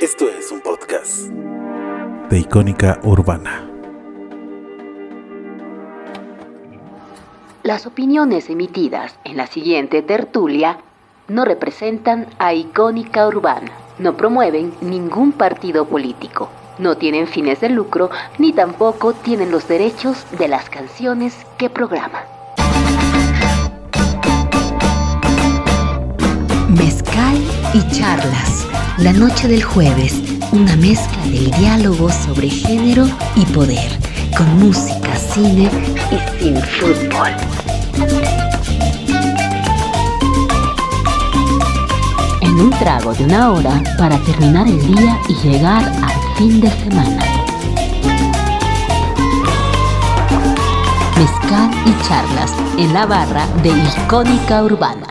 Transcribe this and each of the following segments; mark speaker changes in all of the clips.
Speaker 1: Esto es un podcast de Icónica Urbana.
Speaker 2: Las opiniones emitidas en la siguiente tertulia no representan a Icónica Urbana, no promueven ningún partido político, no tienen fines de lucro ni tampoco tienen los derechos de las canciones que programa. Y charlas. La noche del jueves, una mezcla del diálogo sobre género y poder, con música, cine y sin fútbol. En un trago de una hora para terminar el día y llegar al fin de semana. Mezcal y charlas en la barra de Icónica Urbana.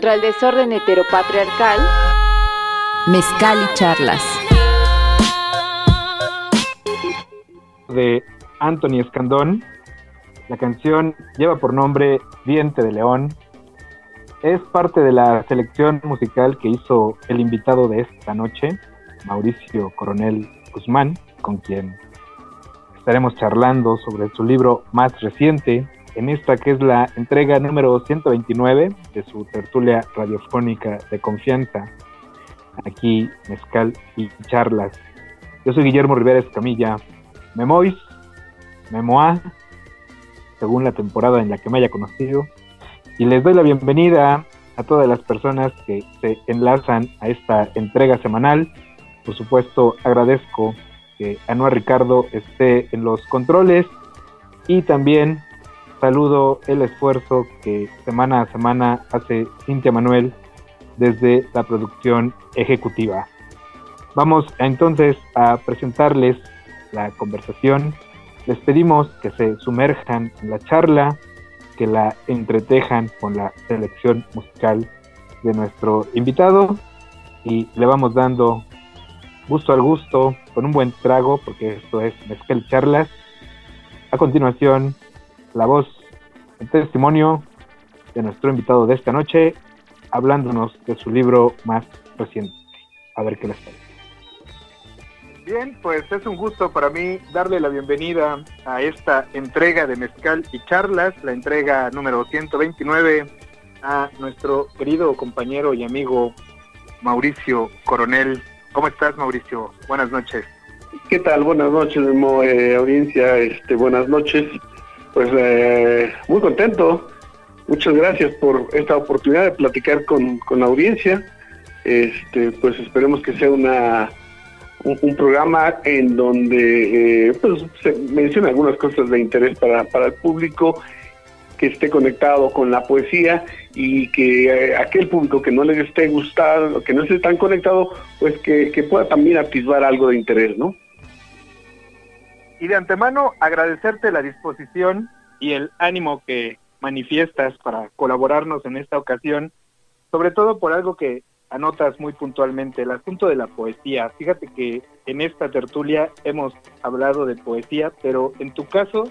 Speaker 3: Contra el desorden heteropatriarcal, mezcal y charlas.
Speaker 4: De Anthony Escandón, la canción lleva por nombre Diente de León. Es parte de la selección musical que hizo el invitado de esta noche, Mauricio Coronel Guzmán, con quien estaremos charlando sobre su libro más reciente, en esta que es la entrega número 129 de su tertulia radiofónica de confianza, aquí Mezcal y Charlas. Yo soy Guillermo Rivera Escamilla, Memois, Memoa, según la temporada en la que me haya conocido, y les doy la bienvenida a todas las personas que se enlazan a esta entrega semanal. Por supuesto, agradezco que Anuar Ricardo esté en los controles y también saludo el esfuerzo que semana a semana hace Cintia Manuel desde la producción ejecutiva. Vamos entonces a presentarles la conversación. Les pedimos que se sumerjan en la charla, que la entretejan con la selección musical de nuestro invitado y le vamos dando gusto al gusto con un buen trago, porque esto es Mezcal Charlas. A continuación, la voz, el testimonio de nuestro invitado de esta noche, hablándonos de su libro más reciente. A ver qué les parece. Bien, pues es un gusto para mí darle la bienvenida a esta entrega de Mezcal y Charlas, la entrega número 129, a nuestro querido compañero y amigo Mauricio Coronel. ¿Cómo estás, Mauricio? Buenas noches.
Speaker 5: ¿Qué tal? Buenas noches, eh, audiencia. Este, buenas noches. Pues eh, muy contento. Muchas gracias por esta oportunidad de platicar con, con la audiencia. Este, pues esperemos que sea una un, programa en donde eh, pues, se menciona algunas cosas de interés para, para el público que esté conectado con la poesía y que eh, aquel público que no le esté gustando, que no esté tan conectado, pues que, que pueda también atisbar algo de interés, ¿no?
Speaker 4: Y de antemano agradecerte la disposición y el ánimo que manifiestas para colaborarnos en esta ocasión, sobre todo por algo que anotas muy puntualmente, el asunto de la poesía. Fíjate que en esta tertulia hemos hablado de poesía, pero en tu caso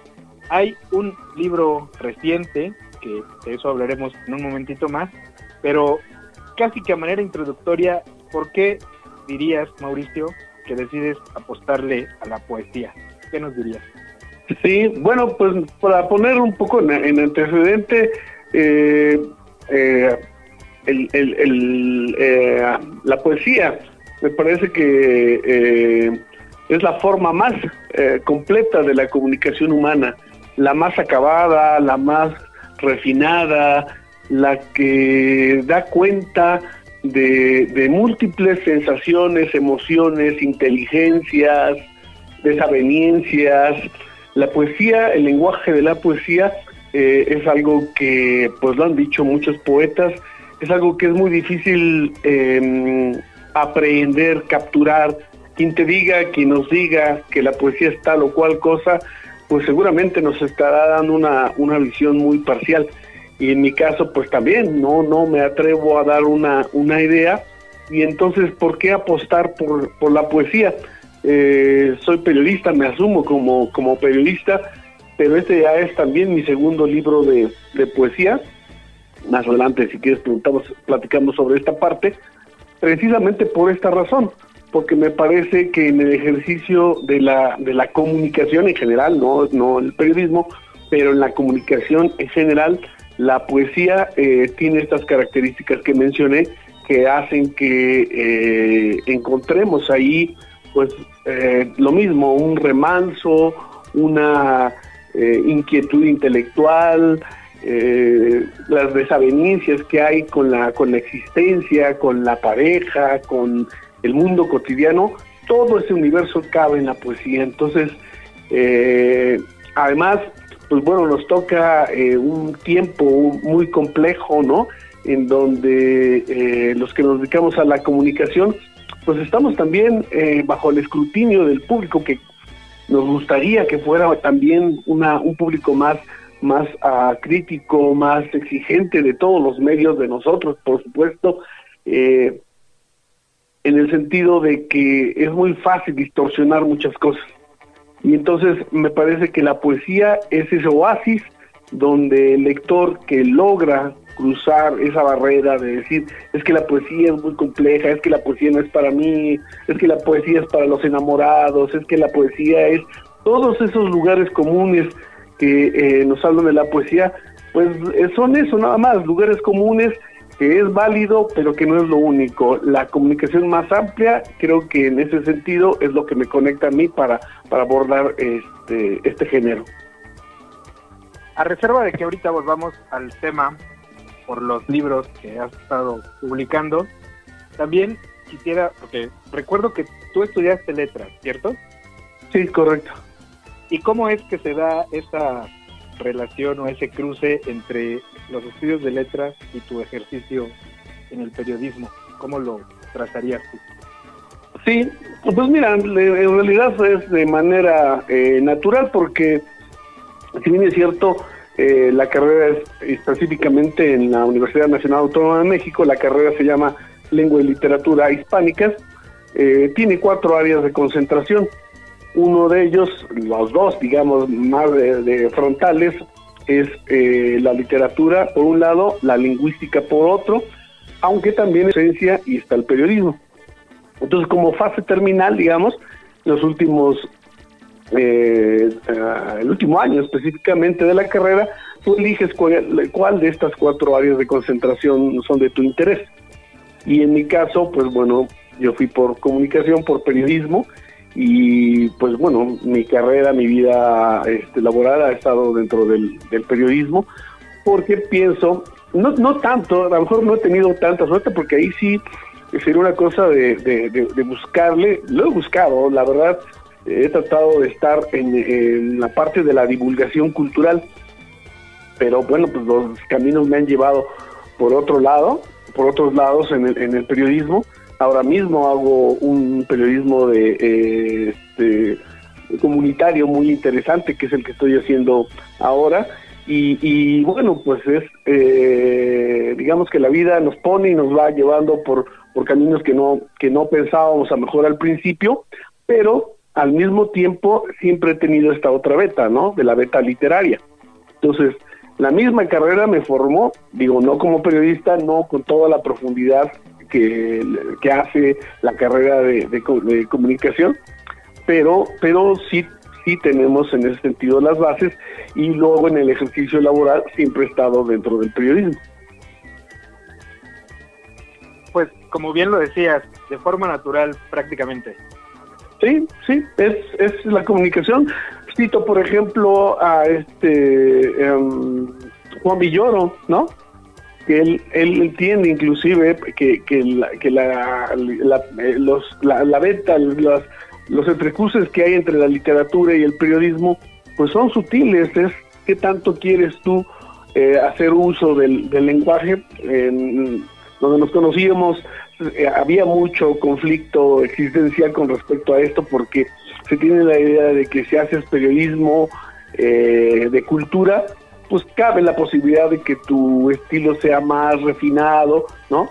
Speaker 4: hay un libro reciente, que de eso hablaremos en un momentito más, pero casi que a manera introductoria, ¿por qué dirías, Mauricio, que decides apostarle a la poesía? ¿Qué nos dirías?
Speaker 5: Sí, bueno, pues para poner un poco en, antecedente, eh, eh, eh, la poesía me parece que eh, es la forma más eh, completa de la comunicación humana, la más acabada, la más refinada, la que da cuenta de, de múltiples sensaciones, emociones, inteligencias, desaveniencias. La poesía, el lenguaje de la poesía es algo que pues lo han dicho muchos poetas, es algo que es muy difícil eh, aprender, capturar. Quien te diga, quien nos diga que la poesía es tal o cual cosa, pues seguramente nos estará dando una, una visión muy parcial. Y en mi caso, pues también, no, no me atrevo a dar una, una idea. Y entonces, ¿por qué apostar por, por la poesía? Eh, soy periodista, me asumo como, como periodista, pero este ya es también mi segundo libro de, de poesía más adelante, si quieres, preguntamos, platicamos sobre esta parte, precisamente por esta razón, porque me parece que en el ejercicio de la, de la comunicación en general, no, no el periodismo, pero en la comunicación en general, la poesía eh, tiene estas características que mencioné que hacen que eh, encontremos ahí pues eh, lo mismo, un remanso, una inquietud intelectual, eh, las desavenencias que hay con la, con la existencia, con la pareja, con el mundo cotidiano, todo ese universo cabe en la poesía. Entonces, eh, además, pues bueno, nos toca eh, un tiempo muy complejo, ¿no? En donde eh, los que nos dedicamos a la comunicación, pues estamos también bajo el escrutinio del público que nos gustaría que fuera también una, un público más más uh, crítico, más exigente de todos los medios de nosotros, por supuesto, eh, en el sentido de que es muy fácil distorsionar muchas cosas. Y entonces me parece que la poesía es ese oasis donde el lector que logra cruzar esa barrera de decir, es que la poesía es muy compleja, es que la poesía no es para mí, es que la poesía es para los enamorados, es que la poesía es todos esos lugares comunes que eh, nos hablan de la poesía, pues eh, son eso nada más, lugares comunes que es válido, pero que no es lo único. La comunicación más amplia, creo que en ese sentido es lo que me conecta a mí para, para abordar este, este género.
Speaker 4: A reserva de que ahorita volvamos al tema por los libros que has estado publicando, también quisiera, porque recuerdo que tú estudiaste letras, ¿cierto?
Speaker 5: Sí, correcto.
Speaker 4: ¿Y cómo es que se da esa relación o ese cruce entre los estudios de letras y tu ejercicio en el periodismo? ¿Cómo lo tratarías tú?
Speaker 5: Sí, pues mira, en realidad es de manera eh, natural porque, si bien es cierto, eh, la carrera es específicamente en la Universidad Nacional Autónoma de México, la carrera se llama Lengua y Literatura Hispánicas, eh, tiene cuatro áreas de concentración. Uno de ellos, los dos, digamos, más de, frontales, es eh, la literatura por un lado, la lingüística por otro, aunque también esencia y está el periodismo. Entonces, como fase terminal, digamos, los últimos, eh, ah, el último año específicamente de la carrera, tú eliges cuál, cuál, de estas cuatro áreas de concentración son de tu interés. Y en mi caso, pues bueno, yo fui por comunicación, por periodismo, y pues bueno, mi carrera, mi vida este, laboral ha estado dentro del, periodismo, porque pienso, no, no tanto, a lo mejor no he tenido tanta suerte, porque ahí sí sería una cosa de, buscarle, lo he buscado, la verdad, he tratado de estar en, la parte de la divulgación cultural, pero bueno, pues los caminos me han llevado por otro lado, por otros lados en el, en el periodismo, Ahora mismo hago un periodismo de, eh, este, comunitario muy interesante, que es el que estoy haciendo ahora. Y, bueno, pues es, eh, digamos que la vida nos pone y nos va llevando por, por caminos que no, que no pensábamos a mejor al principio, pero al mismo tiempo siempre he tenido esta otra beta, ¿no? De la beta literaria. Entonces, la misma carrera me formó, digo, no como periodista, no con toda la profundidad que, hace la carrera de, comunicación, pero, pero sí, sí tenemos en ese sentido las bases y luego en el ejercicio laboral siempre he estado dentro del periodismo.
Speaker 4: Pues como bien lo decías, de forma natural prácticamente.
Speaker 5: Sí, sí, es, es la comunicación. Cito, por ejemplo, a este em, Juan Villoro, ¿no? Que él, él entiende inclusive que, que, la, la, eh, los, la, la venta, los, los que hay entre la literatura y el periodismo, pues son sutiles, es qué tanto quieres tú eh, hacer uso del, del lenguaje. En, donde nos conocíamos, eh, había mucho conflicto existencial con respecto a esto, porque se tiene la idea de que si haces periodismo de cultura, pues cabe la posibilidad de que tu estilo sea más refinado, ¿no?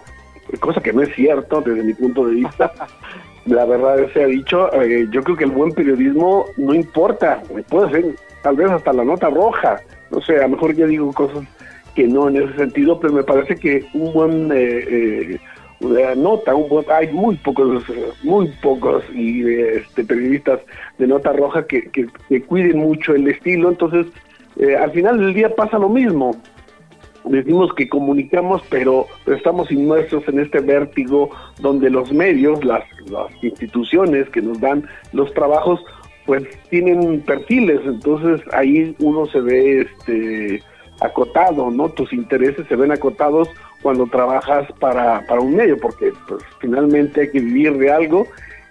Speaker 5: Cosa que no es cierto desde mi punto de vista. la verdad se ha dicho, eh, yo creo que el buen periodismo no importa, puede ser tal vez hasta la nota roja, no sé, a lo mejor ya digo cosas que no en ese sentido, pero me parece que un buen eh, eh, nota, un buen, hay muy pocos, muy pocos y este, periodistas de nota roja que, que cuiden mucho el estilo, entonces eh, al final del día pasa lo mismo. Decimos que comunicamos, pero estamos inmersos en este vértigo donde los medios, las, instituciones que nos dan los trabajos, pues tienen perfiles, entonces ahí uno se ve este acotado, ¿no? Tus intereses se ven acotados cuando trabajas para, para un medio, porque pues finalmente hay que vivir de algo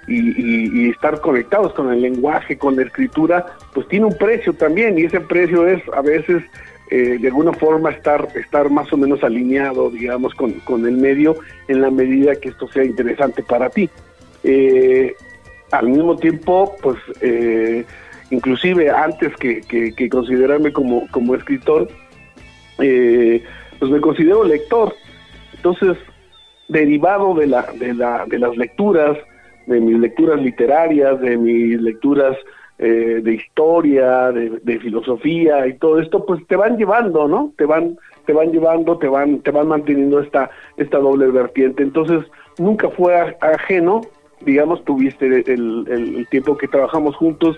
Speaker 5: y, estar conectados con el lenguaje, con la escritura, pues tiene un precio también y ese precio es a veces eh, de alguna forma estar, estar más o menos alineado, digamos, con, con, el medio en la medida que esto sea interesante para ti. Eh, al mismo tiempo, pues, eh, inclusive antes que, que, considerarme como, como escritor, pues me considero lector. Entonces, derivado de, la, de, la, de las lecturas, de mis lecturas literarias, de mis lecturas eh, de historia, de, filosofía y todo esto, pues te van llevando, ¿no? Te van, te van llevando, te van, te van manteniendo esta, esta doble vertiente. Entonces, nunca fue ajeno, digamos, tuviste el, el, tiempo que trabajamos juntos,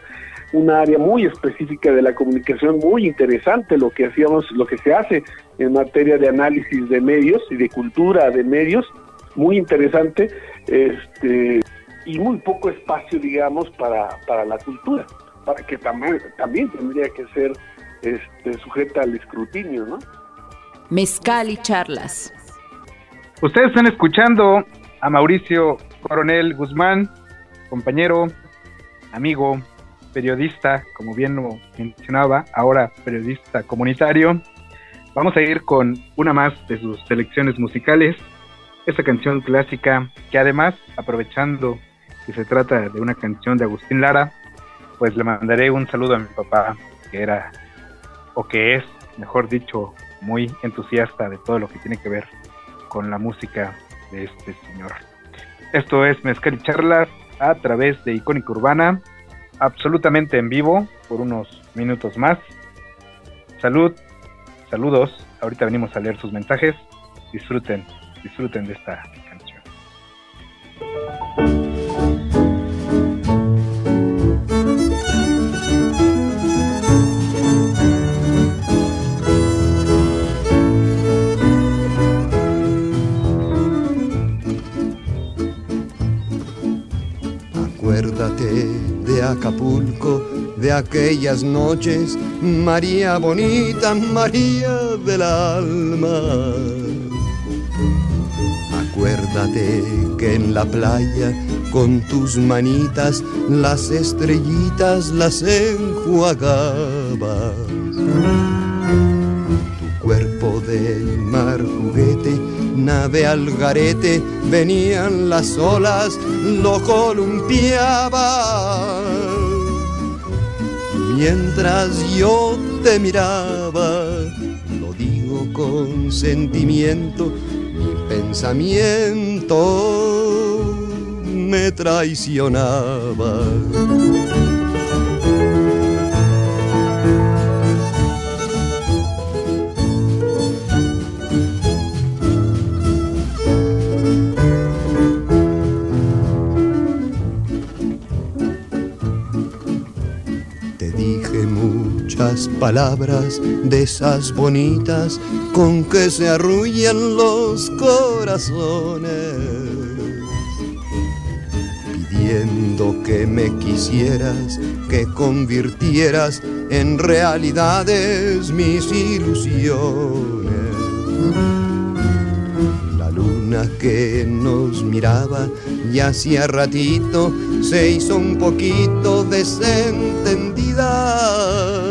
Speaker 5: una área muy específica de la comunicación, muy interesante lo que hacíamos, lo que se hace en materia de análisis de medios y de cultura de medios, muy interesante. Este, y muy poco espacio, digamos, para, para la cultura, para que también, también tendría que ser este, sujeta al escrutinio, ¿no?
Speaker 3: Mezcal y charlas.
Speaker 4: Ustedes están escuchando a Mauricio Coronel Guzmán, compañero, amigo, periodista, como bien lo mencionaba, ahora periodista comunitario. Vamos a ir con una más de sus selecciones musicales, esta canción clásica que además, aprovechando si se trata de una canción de Agustín Lara, pues le mandaré un saludo a mi papá, que era, o que es, mejor dicho, muy entusiasta de todo lo que tiene que ver con la música de este señor. Esto es Mezcal y Charlas a través de Icónica Urbana, absolutamente en vivo, por unos minutos más. Salud, saludos, ahorita venimos a leer sus mensajes. Disfruten, disfruten de esta
Speaker 6: de aquellas noches, María bonita, María del alma. Acuérdate que en la playa con tus manitas las estrellitas las enjuagabas. Tu cuerpo del mar juguete, nave al garete, venían las olas, lo columpiaba. Mientras yo te miraba, lo digo con sentimiento, mi pensamiento me traicionaba. Palabras de esas bonitas con que se arrullan los corazones pidiendo que me quisieras, que convirtieras en realidades mis ilusiones. La luna que nos miraba y hacía ratito se hizo un poquito desentendida.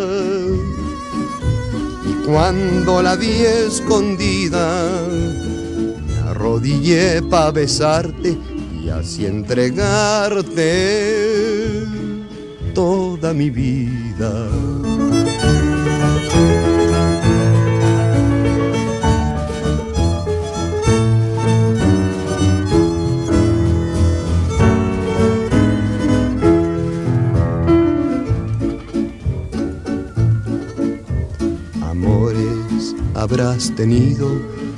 Speaker 6: Cuando la vi escondida, me arrodillé para besarte y así entregarte toda mi vida. Habrás tenido,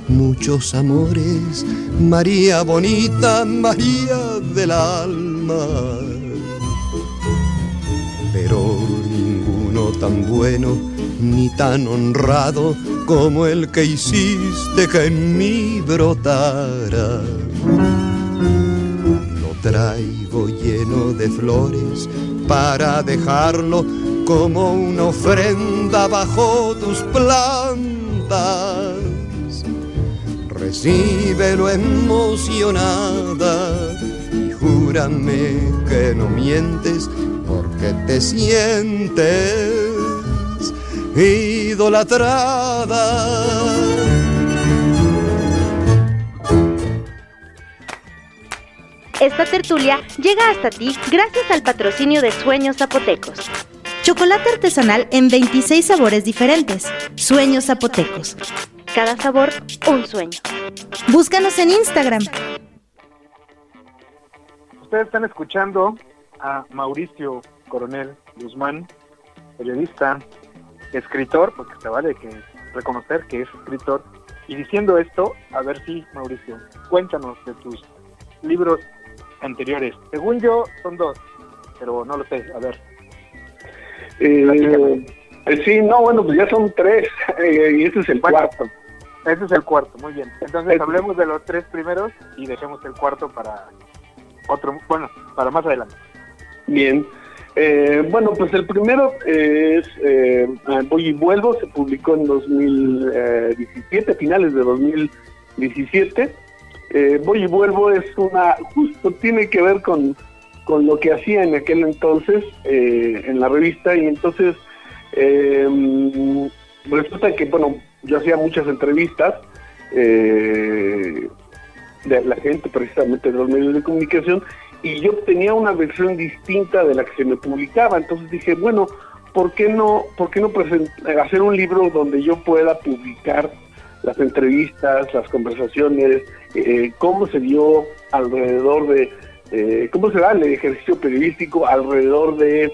Speaker 6: muchos amores, María bonita, María del alma. Pero ninguno tan bueno ni tan honrado como el que hiciste que en mí brotara. Lo traigo lleno de flores para dejarlo como una ofrenda bajo tus plantas. Recíbelo emocionada y júrame que no mientes porque te sientes idolatrada.
Speaker 7: Esta tertulia llega hasta ti gracias al patrocinio de Sueños Zapotecos.
Speaker 8: Chocolate artesanal en 26 sabores diferentes. Sueños zapotecos.
Speaker 7: Cada sabor, un sueño.
Speaker 8: Búscanos en Instagram.
Speaker 4: Ustedes están escuchando a Mauricio Coronel Guzmán, periodista, escritor, porque se vale que reconocer que es escritor. Y diciendo esto, a ver si, Mauricio, cuéntanos de tus libros anteriores. Según yo, son dos, pero no lo sé. A ver.
Speaker 5: Eh, eh, sí, no, bueno, pues ya son tres, eh, y este es el
Speaker 4: Bueno.
Speaker 5: cuarto.
Speaker 4: Ese es el cuarto, muy bien. Entonces
Speaker 5: Este-
Speaker 4: hablemos de los tres primeros y dejemos el cuarto para otro, bueno, para más adelante.
Speaker 5: Bien. Eh, bueno, pues el primero es eh, Voy y Vuelvo, se publicó en 2017, finales de 2017. Eh, Voy y Vuelvo es una, justo tiene que ver con, con lo que hacía en aquel entonces eh, en la revista y entonces eh, resulta que, bueno, yo hacía muchas entrevistas eh, de la gente precisamente de los medios de comunicación y yo tenía una versión distinta de la que se me publicaba. Entonces dije, bueno, ¿por qué no, por qué no hacer un libro donde yo pueda publicar las entrevistas, las conversaciones, eh, cómo se dio alrededor de, eh, cómo se da el ejercicio periodístico alrededor de,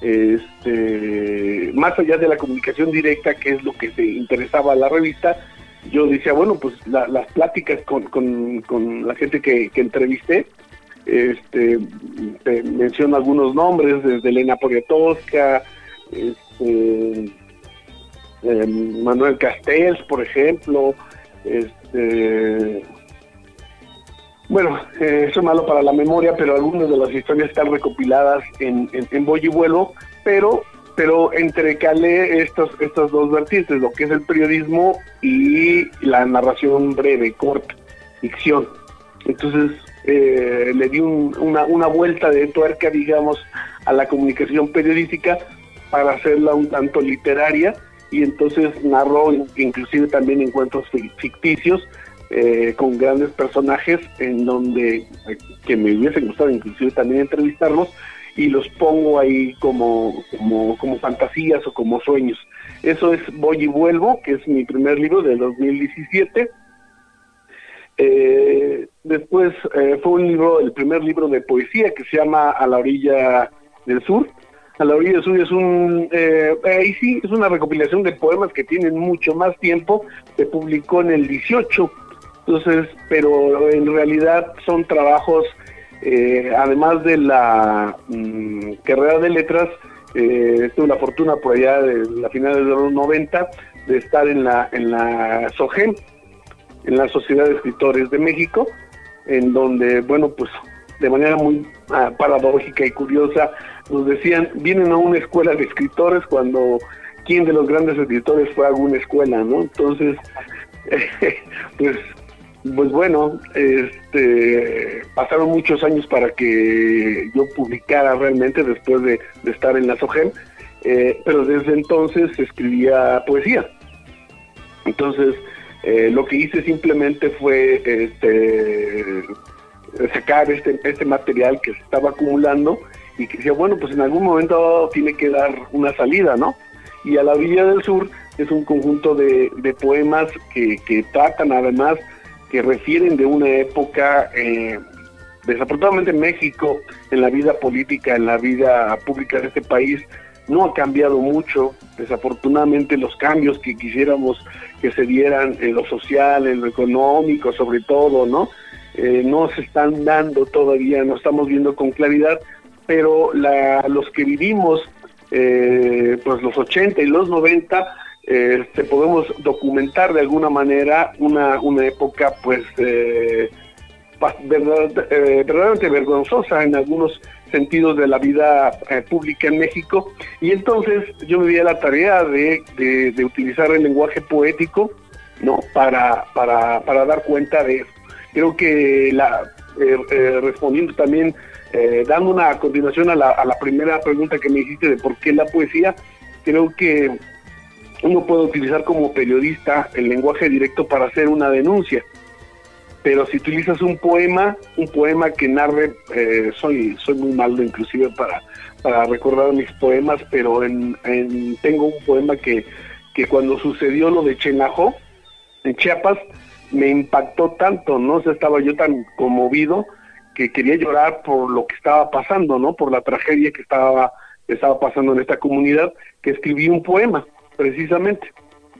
Speaker 5: este, más allá de la comunicación directa, que es lo que se interesaba a la revista, yo decía, bueno, pues la- las pláticas con, con- la gente que, que entrevisté, este, te menciono algunos nombres, desde Elena Poniatowska, este, em, Manuel Castells, por ejemplo, este, bueno, eh, eso es malo para la memoria, pero algunas de las historias están recopiladas en, en, en y Vuelo pero pero entrecalé estos, estas dos vertientes, lo que es el periodismo y la narración breve, corta, ficción. Entonces eh, le di una, una vuelta de tuerca, digamos, a la comunicación periodística para hacerla un tanto literaria y entonces narró inclusive también encuentros ficticios eh, con grandes personajes en donde eh, que me hubiese gustado inclusive también entrevistarlos y los pongo ahí como, como, como fantasías o como sueños. Eso es Voy y Vuelvo, que es mi primer libro de 2017. Eh, después eh, fue un libro, el primer libro de poesía que se llama A la orilla del sur. A la orilla del sur es un, eh, ahí sí, es una recopilación de poemas que tienen mucho más tiempo. Se publicó en el 18, entonces, pero en realidad son trabajos eh, además de la mm, carrera de letras, eh, tuve la fortuna por allá de la final de los 90 de estar en la en la SOGEM, en la Sociedad de Escritores de México, en donde, bueno, pues de manera muy ah, paradójica y curiosa, nos decían, vienen a una escuela de escritores cuando quién de los grandes escritores fue a alguna escuela, ¿no? Entonces, pues pues bueno, este, pasaron muchos años para que yo publicara realmente después de, estar en la SOGEM, eh, pero desde entonces escribía poesía. Entonces, eh, lo que hice simplemente fue este, sacar este, este material que se estaba acumulando y que decía, bueno, pues en algún momento tiene que dar una salida, ¿no? Y a la Villa del Sur es un conjunto de, poemas que, que tratan además que refieren de una época, eh, desafortunadamente México, en la vida política, en la vida pública de este país, no ha cambiado mucho. Desafortunadamente los cambios que quisiéramos que se dieran en lo social, en lo económico, sobre todo, ¿no? Eh, no se están dando todavía, no estamos viendo con claridad, pero la, los que vivimos, eh, pues los 80 y los 90, este, podemos documentar de alguna manera una, una época pues eh, eh, verdaderamente vergonzosa en algunos sentidos de la vida eh, pública en México. Y entonces yo me di a la tarea de, de, utilizar el lenguaje poético no para, para, para dar cuenta de eso. Creo que la respondiendo también dando una continuación a la primera pregunta que me hiciste de por qué la poesía creo que uno puede utilizar como periodista el lenguaje directo para hacer una denuncia. Pero si utilizas un poema, un poema que narre, eh, soy, soy muy malo inclusive para, para recordar mis poemas, pero en, tengo un poema que, que cuando sucedió lo de Chenajó, en Chiapas, me impactó tanto, ¿no? O estaba yo tan conmovido que quería llorar por lo que estaba pasando, ¿no? Por la tragedia que estaba, que estaba pasando en esta comunidad, que escribí un poema precisamente,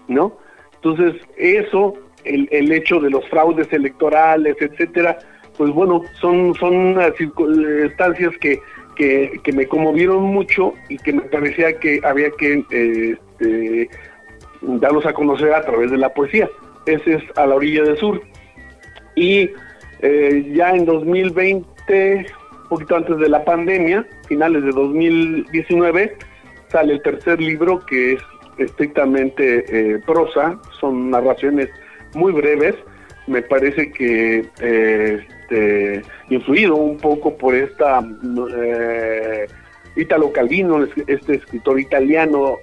Speaker 5: ¿no? Entonces, eso, el, el hecho de los fraudes electorales, etcétera, pues bueno, son, son circunstancias que, que, que, me conmovieron mucho y que me parecía que había que este, darlos a conocer a través de la poesía. Ese es a la orilla del sur. Y eh, ya en 2020, un poquito antes de la pandemia, finales de 2019, sale el tercer libro que es estrictamente eh, prosa, son narraciones muy breves, me parece que eh, este, influido un poco por esta eh, Italo Calvino, este escritor italiano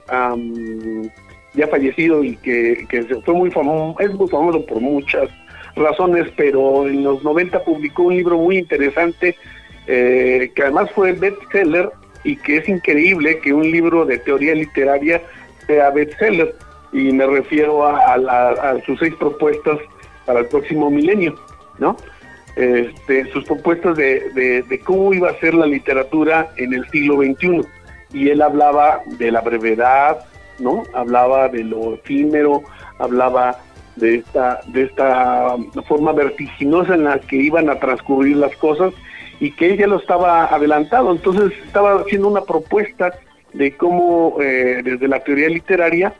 Speaker 5: ya fallecido y que, fue muy famoso, es muy famoso por muchas razones, pero en los 90 publicó un libro muy interesante eh, que además fue bestseller y que es increíble que un libro de teoría literaria sea bestseller y me refiero a, sus seis propuestas para el próximo milenio, ¿no? Este, sus propuestas de, cómo iba a ser la literatura en el siglo XXI. Y él hablaba de la brevedad, ¿no? Hablaba de lo efímero, hablaba de esta, de esta forma vertiginosa en la que iban a transcurrir las cosas y que él ya lo estaba adelantado. Entonces estaba haciendo una propuesta de cómo eh, desde la teoría literaria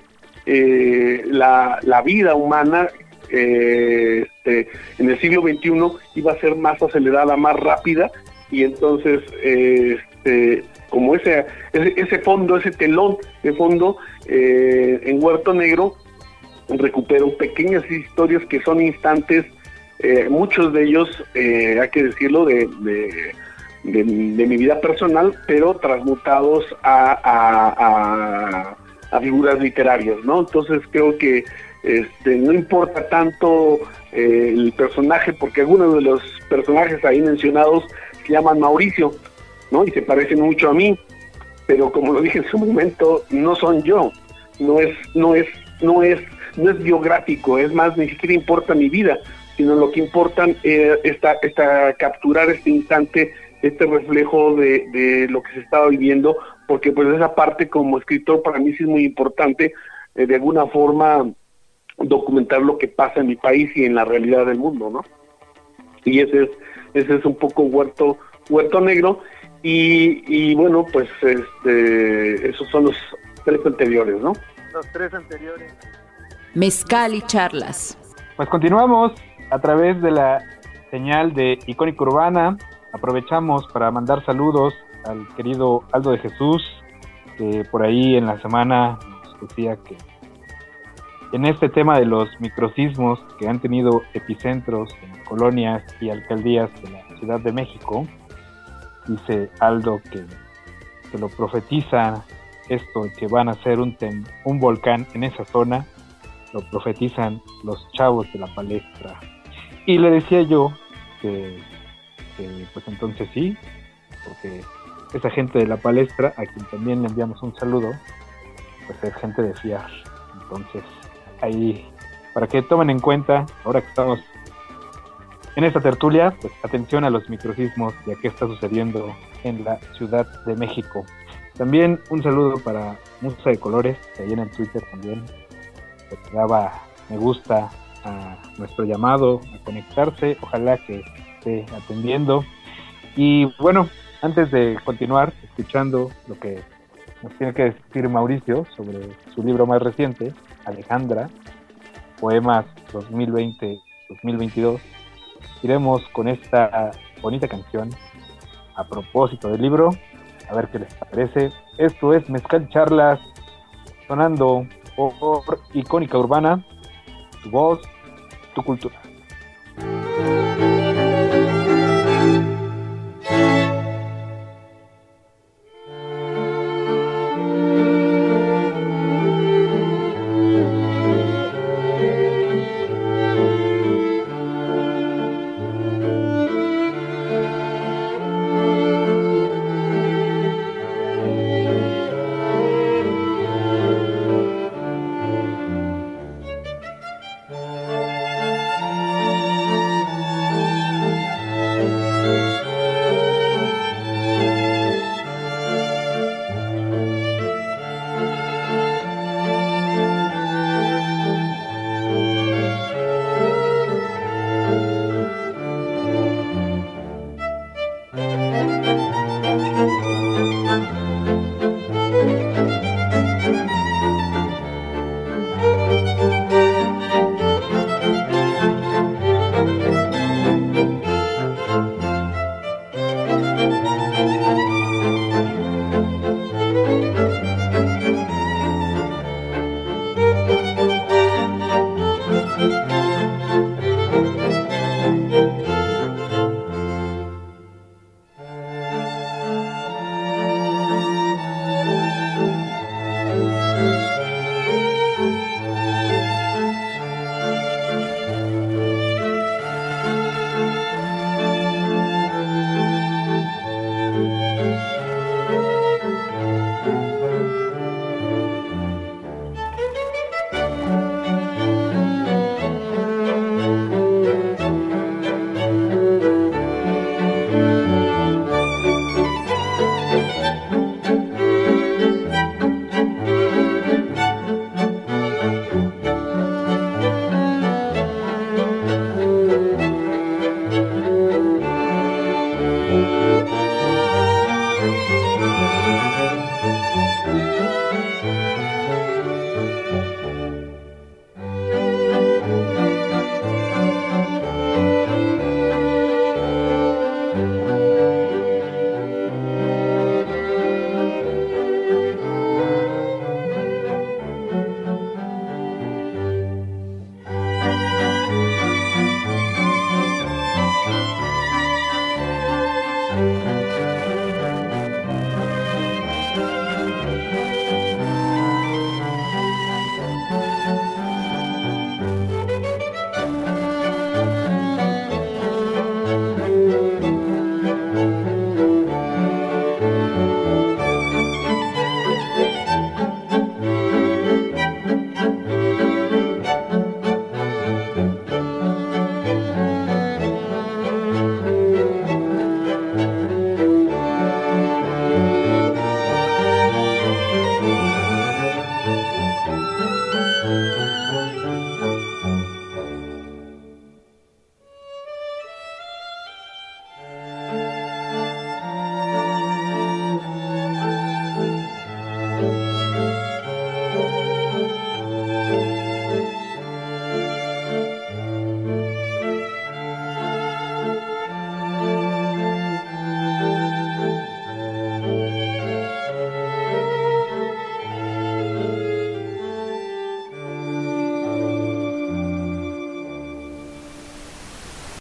Speaker 5: eh, la, vida humana eh, este, en el siglo XXI iba a ser más acelerada, más rápida, y entonces este, como ese, ese, fondo, ese telón de fondo eh, en Huerto Negro, recupero pequeñas historias que son instantes, eh, muchos de ellos, eh, hay que decirlo, de, de, mi vida personal, pero transmutados a, a, figuras literarias, ¿no? Entonces creo que este, no importa tanto el personaje, porque algunos de los personajes ahí mencionados se llaman Mauricio, ¿no? Y se parecen mucho a mí, pero como lo dije en su momento, no son yo, no es, no es, no es, no es biográfico, es más, ni siquiera importa mi vida, sino lo que importa eh, está, está capturar este instante, este reflejo de, de, lo que se estaba viviendo, porque pues esa parte como escritor para mí sí es muy importante, eh, de alguna forma documentar lo que pasa en mi país y en la realidad del mundo, ¿no? Y ese es, ese es un poco Huerto, Huerto Negro. Y, y bueno, pues este, esos son los tres anteriores, ¿no?
Speaker 4: Los tres anteriores.
Speaker 3: Mezcal y charlas.
Speaker 4: Pues continuamos a través de la señal de Icónica Urbana. Aprovechamos para mandar saludos al querido Aldo de Jesús, que por ahí en la semana nos decía que en este tema de los microsismos que han tenido epicentros en colonias y alcaldías de la Ciudad de México, dice Aldo que, que lo profetiza esto, que van a ser un, un volcán en esa zona, lo profetizan los chavos de la palestra. Y le decía yo que, que pues entonces sí, porque esa gente de la palestra, a quien también le enviamos un saludo, pues es gente de fiar. Entonces, ahí para que tomen en cuenta, ahora que estamos en esta tertulia, pues atención a los microsismos y a qué está sucediendo en la Ciudad de México. También un saludo para Musa de Colores, que ahí en el Twitter también que daba me gusta a nuestro llamado a conectarse. Ojalá que esté atendiendo. Y bueno, antes de continuar escuchando lo que nos tiene que decir Mauricio sobre su libro más reciente, Alejandra, Poemas 2020-2022, iremos con esta bonita canción a propósito del libro, a ver qué les parece. Esto es Mezcal Charlas, sonando por Icónica Urbana, tu voz, tu cultura.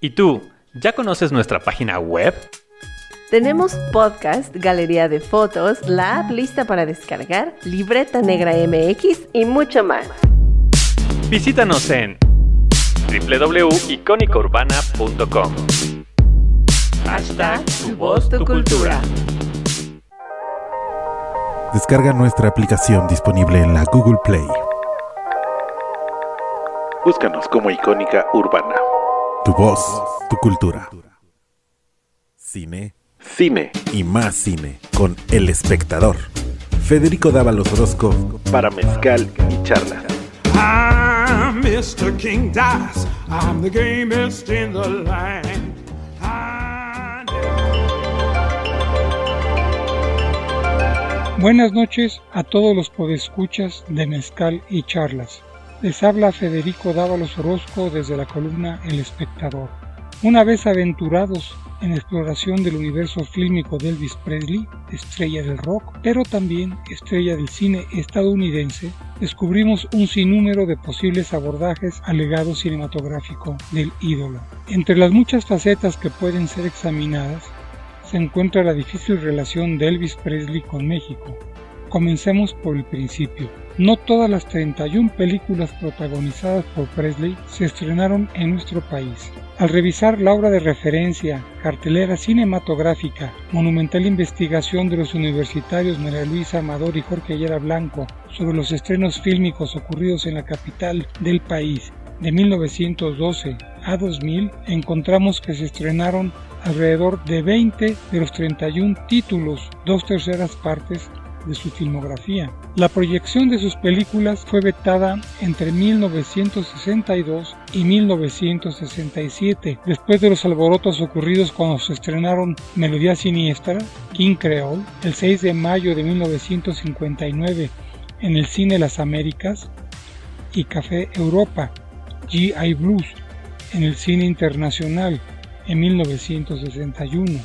Speaker 9: ¿Y tú, ya conoces nuestra página web?
Speaker 10: Tenemos podcast, galería de fotos, la app lista para descargar, libreta negra MX y mucho más.
Speaker 9: Visítanos en www.icónicaurbana.com.
Speaker 10: Hashtag tu voz, tu cultura.
Speaker 1: Descarga nuestra aplicación disponible en la Google Play.
Speaker 11: Búscanos como Icónica Urbana.
Speaker 1: Tu voz, tu cultura. Cine.
Speaker 11: Cine.
Speaker 1: Y más cine con El Espectador. Federico Dávalos Orozco.
Speaker 11: Para mezcal y charla.
Speaker 12: I'm Mr. King Dice. I'm the gamest in the land.
Speaker 13: Buenas noches a todos los podescuchas de Mezcal y Charlas. Les habla Federico Dávalos Orozco desde la columna El Espectador. Una vez aventurados en exploración del universo fílmico de Elvis Presley, estrella del rock, pero también estrella del cine estadounidense, descubrimos un sinnúmero de posibles abordajes al legado cinematográfico del ídolo. Entre las muchas facetas que pueden ser examinadas, se encuentra la difícil relación de Elvis Presley con México. Comencemos por el principio. No todas las 31 películas protagonizadas por Presley se estrenaron en nuestro país. Al revisar la obra de referencia, cartelera cinematográfica, monumental investigación de los universitarios María Luisa Amador y Jorge Ayera Blanco sobre los estrenos fílmicos ocurridos en la capital del país de 1912 a 2000, encontramos que se estrenaron alrededor de 20 de los 31 títulos, dos terceras partes de su filmografía. La proyección de sus películas fue vetada entre 1962 y 1967, después de los alborotos ocurridos cuando se estrenaron Melodía Siniestra, King Creole, el 6 de mayo de 1959 en el Cine Las Américas, y Café Europa, G.I. Blues, en el Cine Internacional en 1961.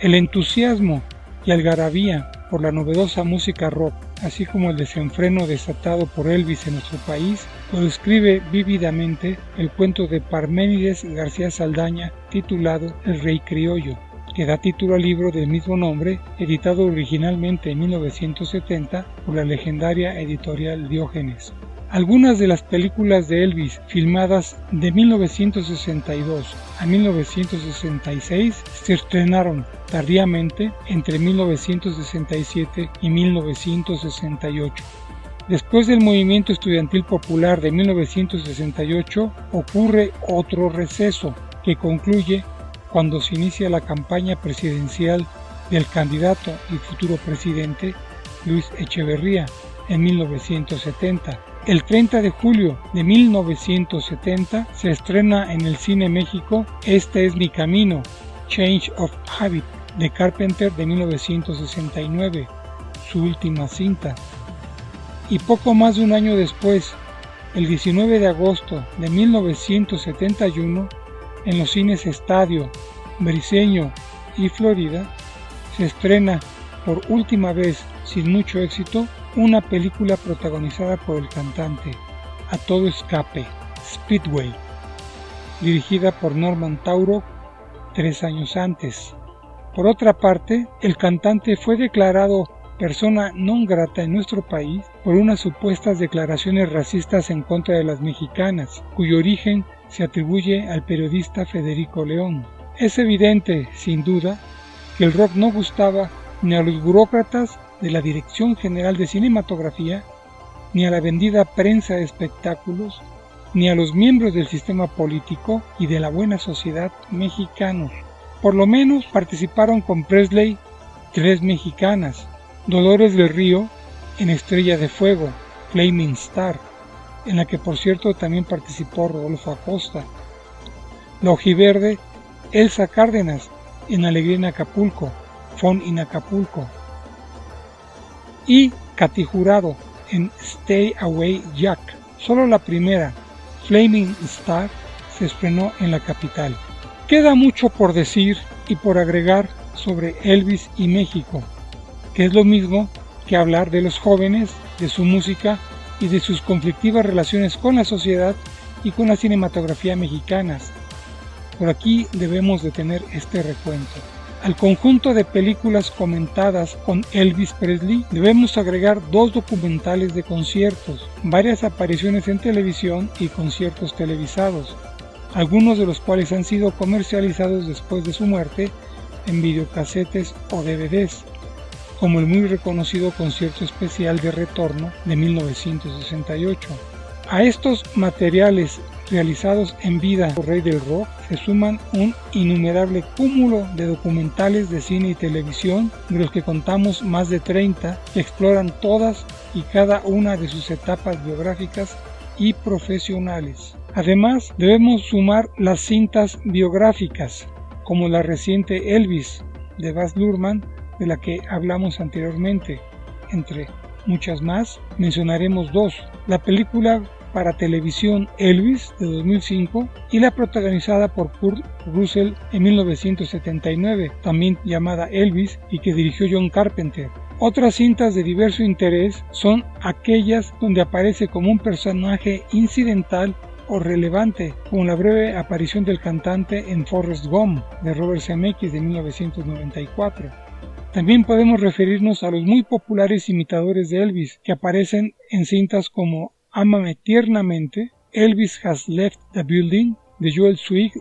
Speaker 13: El entusiasmo y algarabía por la novedosa música rock, así como el desenfreno desatado por Elvis en nuestro país, lo describe vívidamente el cuento de Parménides García Saldaña titulado El Rey Criollo, que da título al libro del mismo nombre, editado originalmente en 1970 por la legendaria editorial Diógenes. Algunas de las películas de Elvis filmadas de 1962 a 1966 se estrenaron tardíamente entre 1967 y 1968. Después del movimiento estudiantil popular de 1968 ocurre otro receso que concluye cuando se inicia la campaña presidencial del candidato y futuro presidente Luis Echeverría en 1970 el 30 de julio de 1970 se estrena en el Cine México Este es mi camino, Change of Habit, de Carpenter de 1969, su última cinta. Y poco más de un año después, el 19 de agosto de 1971, en los cines Estadio, Briseño y Florida, se estrena por última vez sin mucho éxito una película protagonizada por el cantante A Todo Escape, Speedway, dirigida por Norman Tauro tres años antes. Por otra parte, el cantante fue declarado persona non grata en nuestro país por unas supuestas declaraciones racistas en contra de las mexicanas, cuyo origen se atribuye al periodista Federico León. Es evidente, sin duda, que el rock no gustaba ni a los burócratas de la Dirección General de Cinematografía, ni a la vendida prensa de espectáculos, ni a los miembros del sistema político y de la buena sociedad mexicanos. Por lo menos participaron con Presley tres mexicanas, Dolores del Río en Estrella de Fuego, Flaming Star, en la que por cierto también participó Rodolfo Acosta. La ojiverde Elsa Cárdenas en Alegría en Acapulco, Fon in Acapulco. Y Katy Jurado en Stay Away Jack. Solo la primera, Flaming Star, se estrenó en la capital. Queda mucho por decir y por agregar sobre Elvis y México, que es lo mismo que hablar de los jóvenes, de su música y de sus conflictivas relaciones con la sociedad y con la cinematografía mexicanas. Por aquí debemos de tener este recuento. Al conjunto de películas comentadas con Elvis Presley debemos agregar dos documentales de conciertos, varias apariciones en televisión y conciertos televisados, algunos de los cuales han sido comercializados después de su muerte en videocasetes o DVDs, como el muy reconocido concierto especial de retorno de 1968. A estos materiales realizados en vida por Rey del Rock se suman un innumerable cúmulo de documentales de cine y televisión, de los que contamos más de 30, que exploran todas y cada una de sus etapas biográficas y profesionales. Además, debemos sumar las cintas biográficas, como la reciente Elvis de Baz Luhrmann, de la que hablamos anteriormente. Entre muchas más, mencionaremos dos. La película para televisión Elvis de 2005 y la protagonizada por Kurt Russell en 1979, también llamada Elvis y que dirigió John Carpenter. Otras cintas de diverso interés son aquellas donde aparece como un personaje incidental o relevante, como la breve aparición del cantante en Forrest Gump de Robert Zemeckis de 1994. También podemos referirnos a los muy populares imitadores de Elvis que aparecen en cintas como Ámame tiernamente, Elvis Has Left the Building, de Joel Swig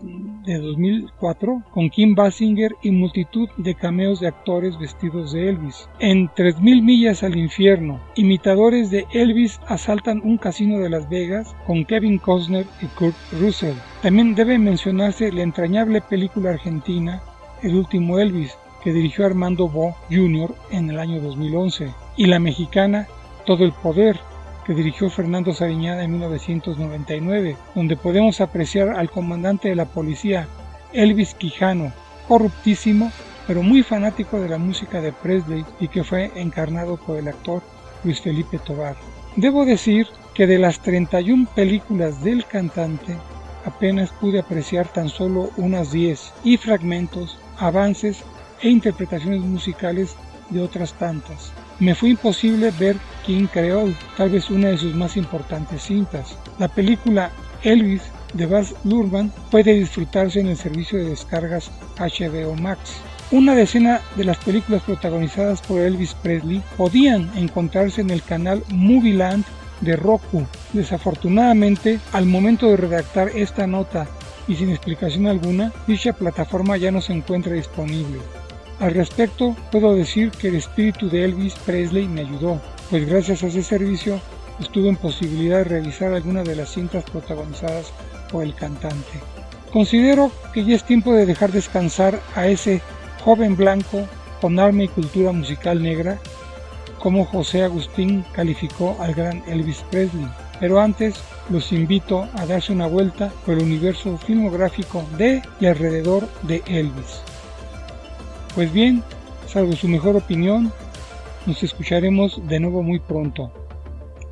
Speaker 13: de 2004, con Kim Basinger y multitud de cameos de actores vestidos de Elvis. En 3000 millas al infierno, imitadores de Elvis asaltan un casino de Las Vegas con Kevin Costner y Kurt Russell. También debe mencionarse la entrañable película argentina El último Elvis, que dirigió Armando Bo Jr. en el año 2011, y la mexicana Todo el Poder, que dirigió Fernando Sariñana en 1999, donde podemos apreciar al comandante de la policía, Elvis Quijano, corruptísimo, pero muy fanático de la música de Presley y que fue encarnado por el actor Luis Felipe Tobar. Debo decir que de las 31 películas del cantante, apenas pude apreciar tan solo unas 10 y fragmentos, avances e interpretaciones musicales de otras tantas. Me fue imposible ver King Creole, tal vez una de sus más importantes cintas. La película Elvis de Baz Luhrmann puede disfrutarse en el servicio de descargas HBO Max. Una decena de las películas protagonizadas por Elvis Presley podían encontrarse en el canal Movieland de Roku. Desafortunadamente, al momento de redactar esta nota y sin explicación alguna, dicha plataforma ya no se encuentra disponible. Al respecto, puedo decir que el espíritu de Elvis Presley me ayudó, pues gracias a ese servicio estuve en posibilidad de revisar algunas de las cintas protagonizadas por el cantante. Considero que ya es tiempo de dejar descansar a ese joven blanco con alma y cultura musical negra, como José Agustín calificó al gran Elvis Presley. Pero antes los invito a darse una vuelta por el universo filmográfico de y alrededor de Elvis. Pues bien, salvo su mejor opinión, nos escucharemos de nuevo muy pronto.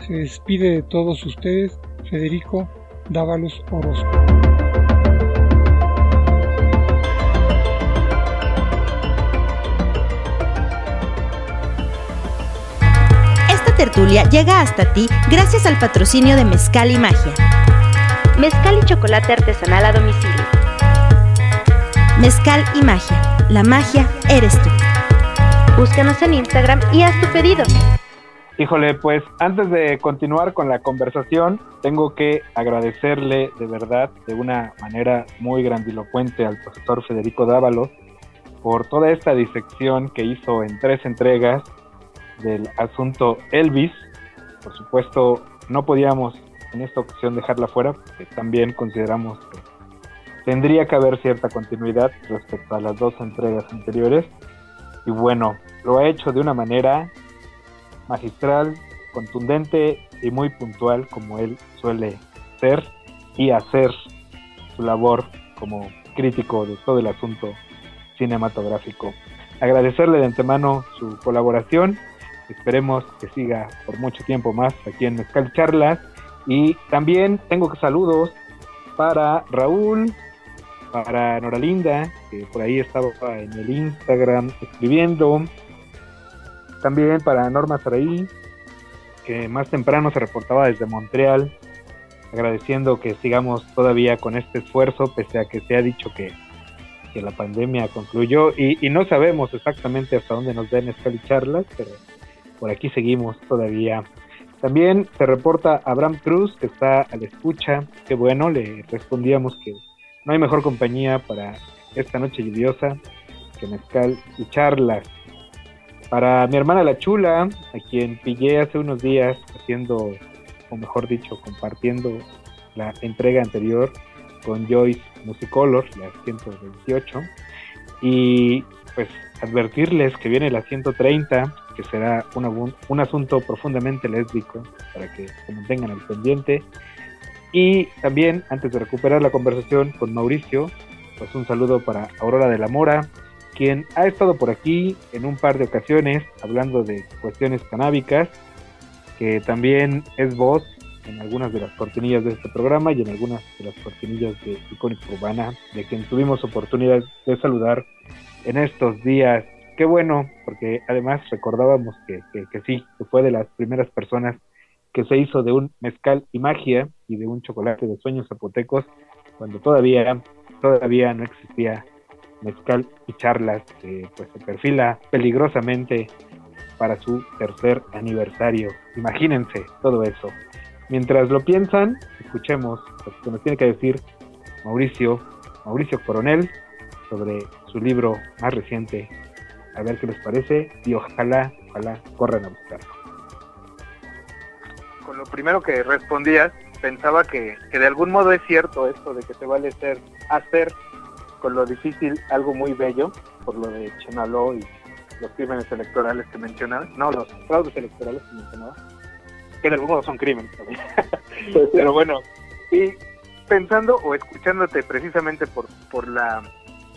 Speaker 13: Se despide de todos ustedes Federico Dávalos Orozco.
Speaker 8: Esta tertulia llega hasta ti gracias al patrocinio de Mezcal y Magia.
Speaker 7: Mezcal y chocolate artesanal a domicilio.
Speaker 8: Mezcal y Magia. La magia eres tú.
Speaker 7: Búscanos en Instagram y haz tu pedido.
Speaker 4: Híjole, pues antes de continuar con la conversación, tengo que agradecerle de verdad, de una manera muy grandilocuente al profesor Federico Dávalos por toda esta disección que hizo en tres entregas del asunto Elvis. Por supuesto, no podíamos en esta ocasión dejarla fuera, porque también consideramos que tendría que haber cierta continuidad respecto a las dos entregas anteriores. Y bueno, lo ha hecho de una manera magistral, contundente y muy puntual como él suele ser y hacer su labor como crítico de todo el asunto cinematográfico. Agradecerle de antemano su colaboración, esperemos que siga por mucho tiempo más aquí en Mezcal Charlas y también tengo saludos para Raúl, para Noralinda, que por ahí estaba en el Instagram escribiendo, también para Norma Saraí, que más temprano se reportaba desde Montreal, agradeciendo que sigamos todavía con este esfuerzo, pese a que se ha dicho que, que la pandemia concluyó. Y, y, no sabemos exactamente hasta dónde nos den estas charlas, pero por aquí seguimos todavía. También se reporta Abraham Cruz, que está a la escucha, que bueno, le respondíamos que no hay mejor compañía para esta noche lluviosa que mezcal y charlas. Para mi hermana La Chula, a quien pillé hace unos días haciendo, o mejor dicho, compartiendo la entrega anterior con Joyce Musicolor, la 128. Y pues advertirles que viene la 130, que será un, un asunto profundamente lésbico, para que se mantengan al pendiente. Y también, antes de recuperar la conversación con Mauricio, pues un saludo para Aurora de la Mora, quien ha estado por aquí en un par de ocasiones hablando de cuestiones canábicas, que también es voz en algunas de las cortinillas de este programa y en algunas de las cortinillas de Icónica Urbana, de quien tuvimos oportunidad de saludar en estos días. Qué bueno, porque además recordábamos que, que, que sí, que fue de las primeras personas que se hizo de un mezcal y magia y de un chocolate de sueños zapotecos cuando todavía, todavía no existía mezcal y charlas, que pues se perfila peligrosamente para su tercer aniversario. Imagínense todo eso. Mientras lo piensan, escuchemos lo que nos tiene que decir Mauricio, Mauricio Coronel, sobre su libro más reciente. A ver qué les parece y ojalá, ojalá corran a buscarlo.
Speaker 14: Con lo primero que respondías, pensaba que, que de algún modo es cierto esto de que te vale ser, hacer con lo difícil algo muy bello, por lo de Chenaló y los crímenes electorales que mencionaba, no, los fraudes electorales que mencionaba, que en algún modo son crímenes también. Pero bueno, y pensando o escuchándote precisamente por, por la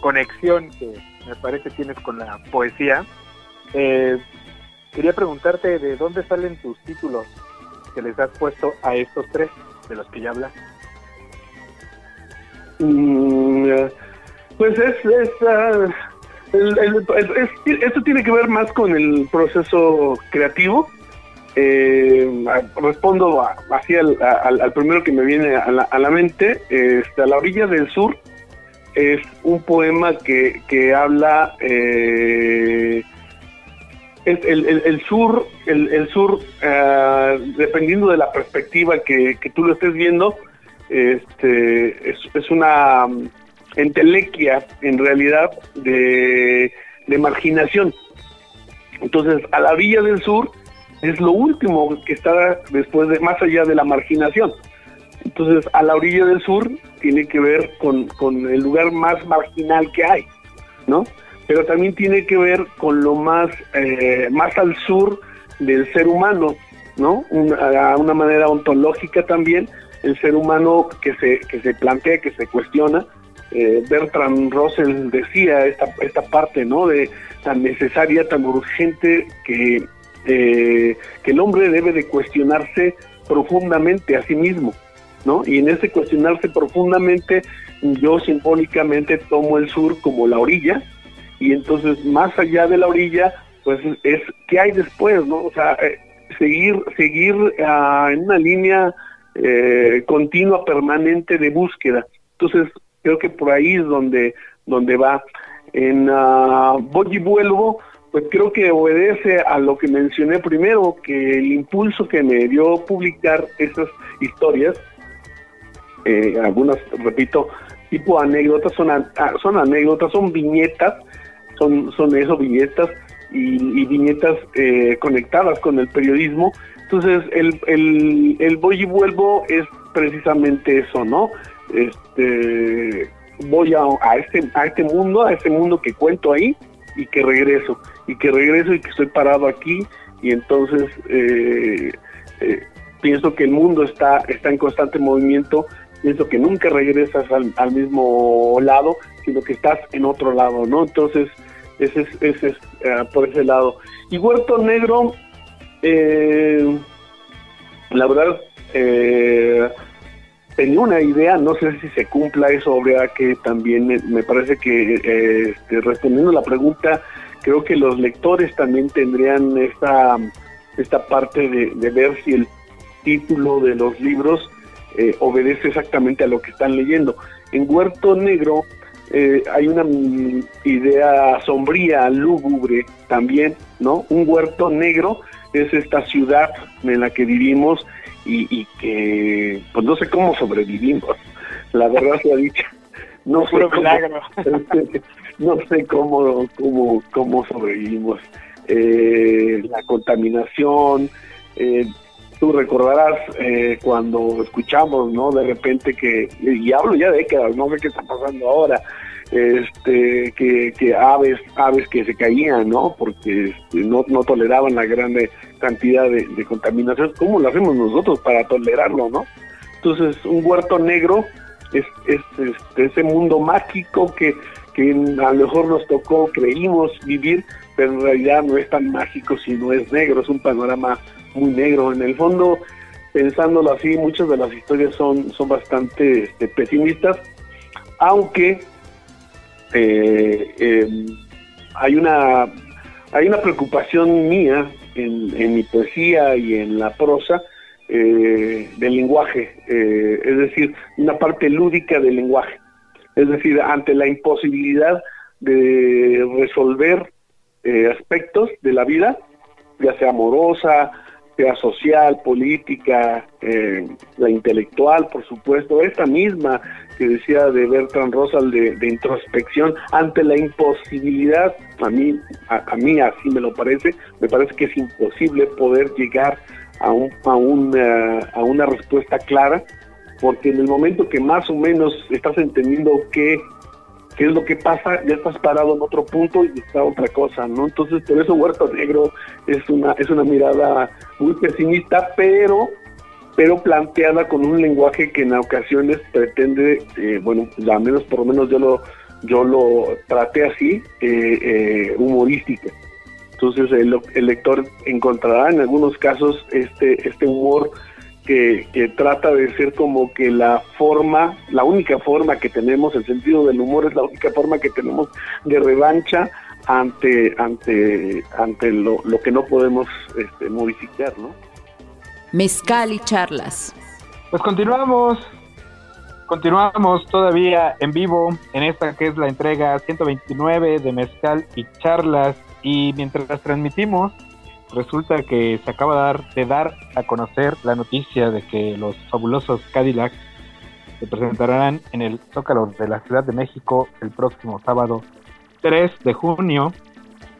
Speaker 14: conexión que me parece tienes con la poesía, eh, quería preguntarte de dónde salen tus títulos que les has puesto a estos tres de los que ya hablas.
Speaker 5: Mm, pues es, es, uh, esto tiene que ver más con el proceso creativo. Eh, respondo a, así al, primero que me viene a la, a la mente. Este, a la orilla del sur es un poema que, que habla eh, el, el, sur, el, el sur uh, dependiendo de la perspectiva que, que, tú lo estés viendo, este, es, una entelequia en realidad de, de, marginación. Entonces, a la orilla del sur es lo último que está después de, más allá de la marginación. Entonces, a la orilla del sur tiene que ver con, con el lugar más marginal que hay, ¿no? Pero también tiene que ver con lo más, eh, más al sur del ser humano, ¿no? Una, una manera ontológica también, el ser humano que se, que se plantea, que se cuestiona, eh, Bertrand Russell decía esta, esta parte, ¿no? De tan necesaria, tan urgente que, eh, que el hombre debe de cuestionarse profundamente a sí mismo, ¿no? Y en ese cuestionarse profundamente, yo simbólicamente tomo el sur como la orilla, y entonces más allá de la orilla, pues es qué hay después, ¿no? O sea, eh, seguir, seguir uh, en una línea eh, continua, permanente de búsqueda. Entonces, creo que por ahí es donde, donde va. En uh, Voy y Vuelvo, pues creo que obedece a lo que mencioné primero, que el impulso que me dio publicar esas historias, eh, algunas, repito, tipo anécdotas, son, a, son anécdotas, son viñetas, son, son eso, viñetas, y, viñetas eh, conectadas con el periodismo. Entonces, el, el, voy y vuelvo es precisamente eso, ¿no? Este, voy a, a, este, a este mundo, a este mundo que cuento ahí, y que regreso, y que regreso y que estoy parado aquí, y entonces eh, eh, pienso que el mundo está, está en constante movimiento, pienso que nunca regresas al mismo lado, sino que estás en otro lado, ¿no? Entonces, ese es, ese es eh, por ese lado. Y Huerto Negro, eh, la verdad, eh, tenía una idea, no sé si se cumpla eso, habría que también, me, parece que eh, este, respondiendo a la pregunta, creo que los lectores también tendrían esta, esta parte de, ver si el título de los libros obedece exactamente a lo que están leyendo. En Huerto Negro eh, hay una idea sombría, lúgubre también, ¿no? Un huerto negro es esta ciudad en la que vivimos y, y que, pues no sé cómo sobrevivimos, la verdad se ha dicho. No sé cómo,
Speaker 14: milagro.
Speaker 5: no sé cómo, cómo, cómo sobrevivimos. Eh, la contaminación, eh, tú recordarás eh, cuando escuchamos, ¿no? De repente que, y hablo ya de décadas, no sé qué está pasando ahora, este, que, que aves, aves que se caían, ¿no? Porque este, no, no toleraban la grande cantidad de, contaminación. ¿Cómo lo hacemos nosotros para tolerarlo, no? Entonces, un huerto negro es, es este, ese mundo mágico que, que a lo mejor nos tocó, creímos vivir, pero en realidad no es tan mágico, sino es negro, es un panorama muy negro. En el fondo, pensándolo así, muchas de las historias son, son bastante este, pesimistas, aunque eh, eh, hay una hay una preocupación mía en, en mi poesía y en la prosa eh, del lenguaje, eh, es decir, una parte lúdica del lenguaje. Es decir, ante la imposibilidad de resolver eh, aspectos de la vida, ya sea amorosa, sea social, política, eh, la intelectual, por supuesto, esta misma que decía de Bertrand Russell de, introspección ante la imposibilidad, a mí, a, a, mí así me lo parece, me parece que es imposible poder llegar a, un, a, una, a una respuesta clara, porque en el momento que más o menos estás entendiendo qué, qué es lo que pasa, ya estás parado en otro punto y está otra cosa, ¿no? Entonces, por eso Huerto Negro es una, es una mirada muy pesimista, pero pero planteada con un lenguaje que en ocasiones pretende, eh, bueno, al menos por lo menos yo lo, yo lo traté así, eh, eh, humorística. Entonces el, el, lector encontrará en algunos casos este, este humor que, que, trata de ser como que la forma, la única forma que tenemos, el sentido del humor es la única forma que tenemos de revancha ante, ante, ante lo, lo que no podemos este, modificar, ¿no?
Speaker 3: Mezcal y charlas.
Speaker 4: Pues continuamos, continuamos todavía en vivo en esta que es la entrega 129 de Mezcal y charlas y mientras las transmitimos resulta que se acaba de dar, de dar a conocer la noticia de que los fabulosos Cadillacs se presentarán en el Zócalo de la Ciudad de México el próximo sábado 3 de junio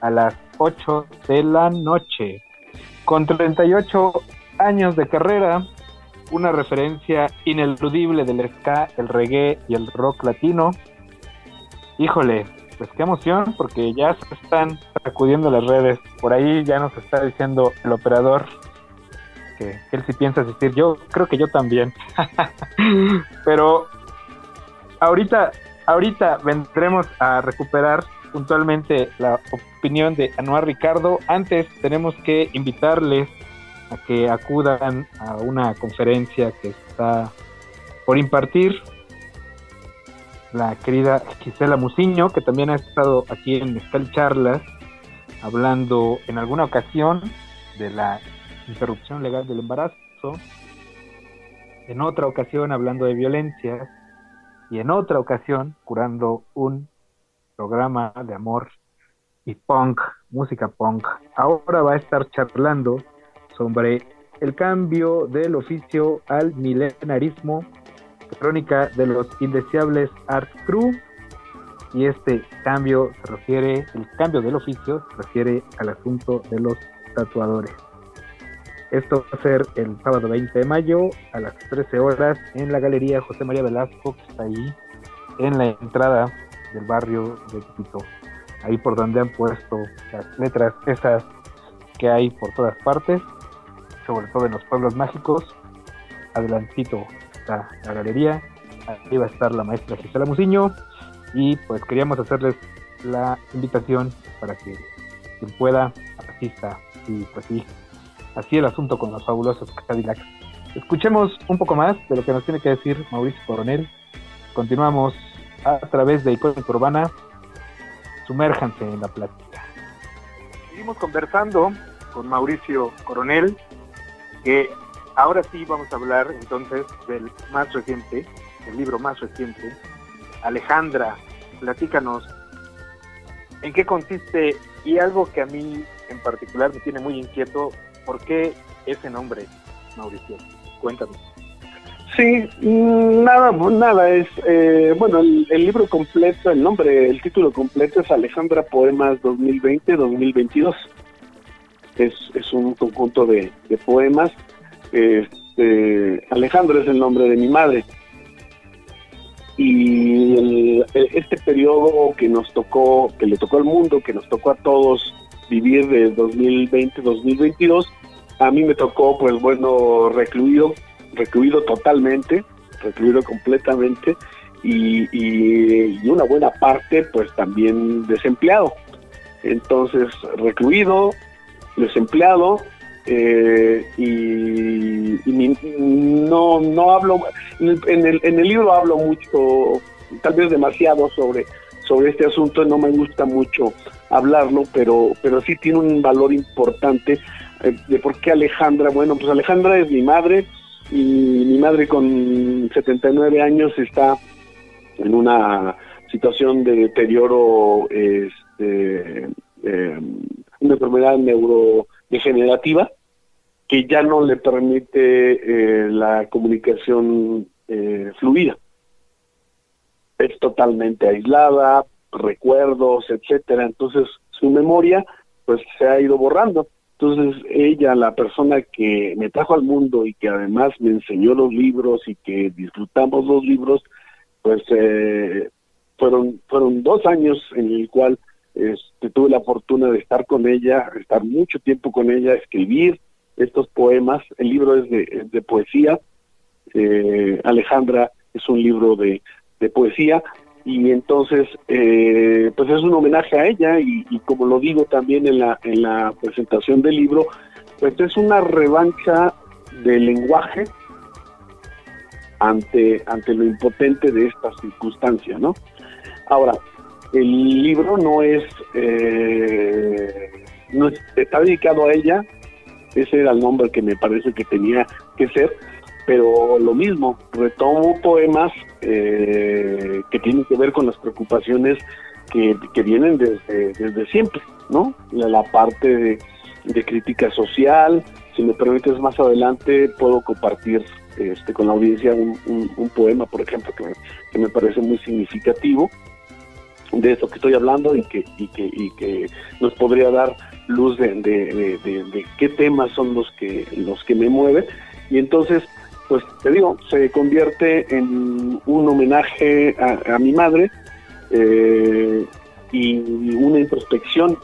Speaker 4: a las 8 de la noche con 38 años de carrera, una referencia ineludible del ska, el reggae y el rock latino. Híjole, pues qué emoción, porque ya se están sacudiendo las redes. Por ahí ya nos está diciendo el operador que él sí piensa asistir. Yo creo que yo también. Pero ahorita, ahorita vendremos a recuperar puntualmente la opinión de Anuar Ricardo. Antes tenemos que invitarles a que acudan a una conferencia que está por impartir la querida Gisela Musiño, que también ha estado aquí en Mezcal Charlas, hablando en alguna ocasión de la interrupción legal del embarazo, en otra ocasión hablando de violencia y en otra ocasión curando un programa de amor y punk, música punk. Ahora va a estar charlando sobre el cambio del oficio al milenarismo, crónica de los indeseables Art Crew, y este cambio se refiere, el cambio del oficio se refiere al asunto de los tatuadores. Esto va a ser el sábado 20 de mayo a las 13 horas en la Galería José María Velasco, que está ahí en la entrada del barrio de Quito. Ahí por donde han puesto las letras esas que hay por todas partes sobre todo en los pueblos mágicos. Adelantito está la galería, ahí va a estar la maestra Gisela Musiño y pues queríamos hacerles la invitación para que quien pueda asista y pues sí, así el asunto con los fabulosos Cadillacs. Escuchemos un poco más de lo que nos tiene que decir Mauricio Coronel. Continuamos a través de Icónica Urbana. Sumérjanse en la plática.
Speaker 14: Seguimos conversando con Mauricio Coronel, que ahora sí vamos a hablar entonces del más reciente, el libro más reciente. Alejandra, platícanos en qué consiste y algo que a mí en particular me tiene muy inquieto, ¿por qué ese nombre, Mauricio? Cuéntanos.
Speaker 5: Sí, mm, nada, nada, es, eh, bueno, el, libro completo, el nombre, el título completo es Alejandra Poemas 2020-2022. Es, es un conjunto de, poemas. Este, Alejandra es el nombre de mi madre. Y este periodo que nos tocó, que le tocó al mundo, que nos tocó a todos vivir de 2020-2022, a mí me tocó, pues bueno, recluido, recluido totalmente, recluido completamente y, una buena parte, pues también desempleado. Entonces, recluido, desempleado, eh, y, no, no hablo, en el, en el libro hablo mucho, tal vez demasiado sobre, sobre este asunto, no me gusta mucho hablarlo, pero, pero sí tiene un valor importante eh, de por qué Alejandra. Bueno, pues Alejandra es mi madre y mi madre con 79 años está en una situación de deterioro, este, eh, una enfermedad neurodegenerativa que ya no le permite eh, la comunicación fluida. Es totalmente aislada, recuerdos, etcétera. Entonces su memoria pues se ha ido borrando. Entonces ella, la persona que me trajo al mundo y que además me enseñó los libros y que disfrutamos los libros, pues eh, fueron fueron dos años en el cual este, tuve la fortuna de estar con ella, estar mucho tiempo con ella, escribir estos poemas. El libro es de, poesía. Eh, Alejandra es un libro de, poesía y entonces eh, pues es un homenaje a ella y, como lo digo también en la en la presentación del libro pues es una revancha del lenguaje ante ante lo impotente de esta circunstancia no ahora el libro no es eh, no está dedicado a ella ese era el nombre que me parece que tenía que ser pero lo mismo, retomo poemas eh, que tienen que ver con las preocupaciones que, vienen desde, desde siempre, ¿no? La, parte de, crítica social, si me permites más adelante puedo compartir este, con la audiencia un, poema, por ejemplo, que que me parece muy significativo de esto que estoy hablando y que, y que, y que nos podría dar luz de, de, de, qué temas son los que, los que me mueven. Y entonces pues te digo, se convierte en un homenaje a, mi madre eh, y una introspección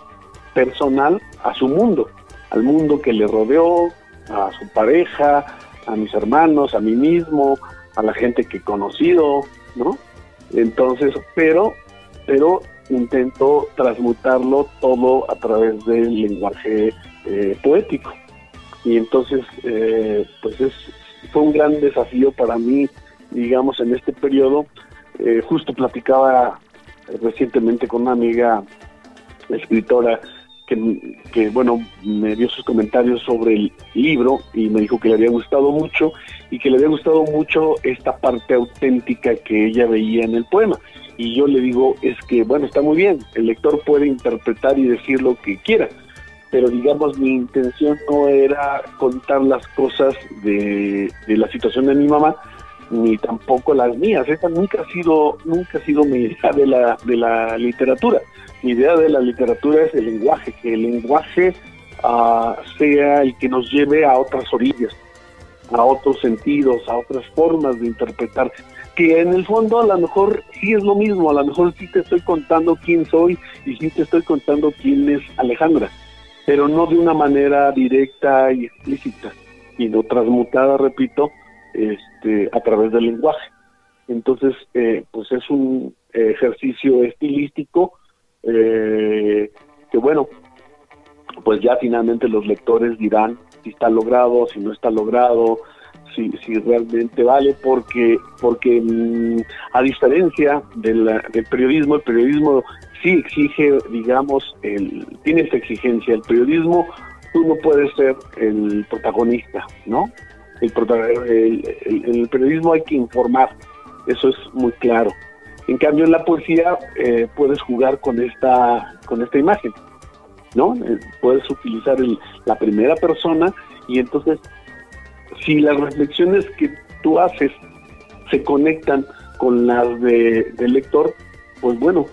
Speaker 5: personal a su mundo, al mundo que le rodeó, a su pareja, a mis hermanos, a mí mismo, a la gente que he conocido, ¿no? Entonces, pero, pero intento transmutarlo todo a través del lenguaje eh, poético. Y entonces, eh, pues es, fue un gran desafío para mí, digamos, en este periodo. Eh, justo platicaba recientemente con una amiga escritora que, que, bueno, me dio sus comentarios sobre el libro y me dijo que le había gustado mucho y que le había gustado mucho esta parte auténtica que ella veía en el poema. Y yo le digo, es que, bueno, está muy bien, el lector puede interpretar y decir lo que quiera, pero digamos mi intención no era contar las cosas de, la situación de mi mamá ni tampoco las mías. Esa nunca ha sido nunca ha sido mi idea de la de la literatura. Mi idea de la literatura es el lenguaje que el lenguaje ah, sea el que nos lleve a otras orillas a otros sentidos a otras formas de interpretar. Que en el fondo a lo mejor sí es lo mismo. A lo mejor sí te estoy contando quién soy y sí te estoy contando quién es Alejandra pero no de una manera directa y explícita, y no transmutada, repito, este, a través del lenguaje. Entonces, eh, pues es un ejercicio estilístico eh, que bueno, pues ya finalmente los lectores dirán si está logrado, si no está logrado, si, si realmente vale, porque, porque mm, a diferencia del periodismo, el periodismo sí exige, digamos, el, tiene esa exigencia. El periodismo, tú no puedes ser el protagonista, ¿no? El, el, periodismo hay que informar, eso es muy claro. En cambio, en la poesía eh, puedes jugar con esta, con esta imagen, ¿no? Eh, puedes utilizar la primera persona y entonces, si las reflexiones que tú haces se conectan con las de, del lector, pues bueno,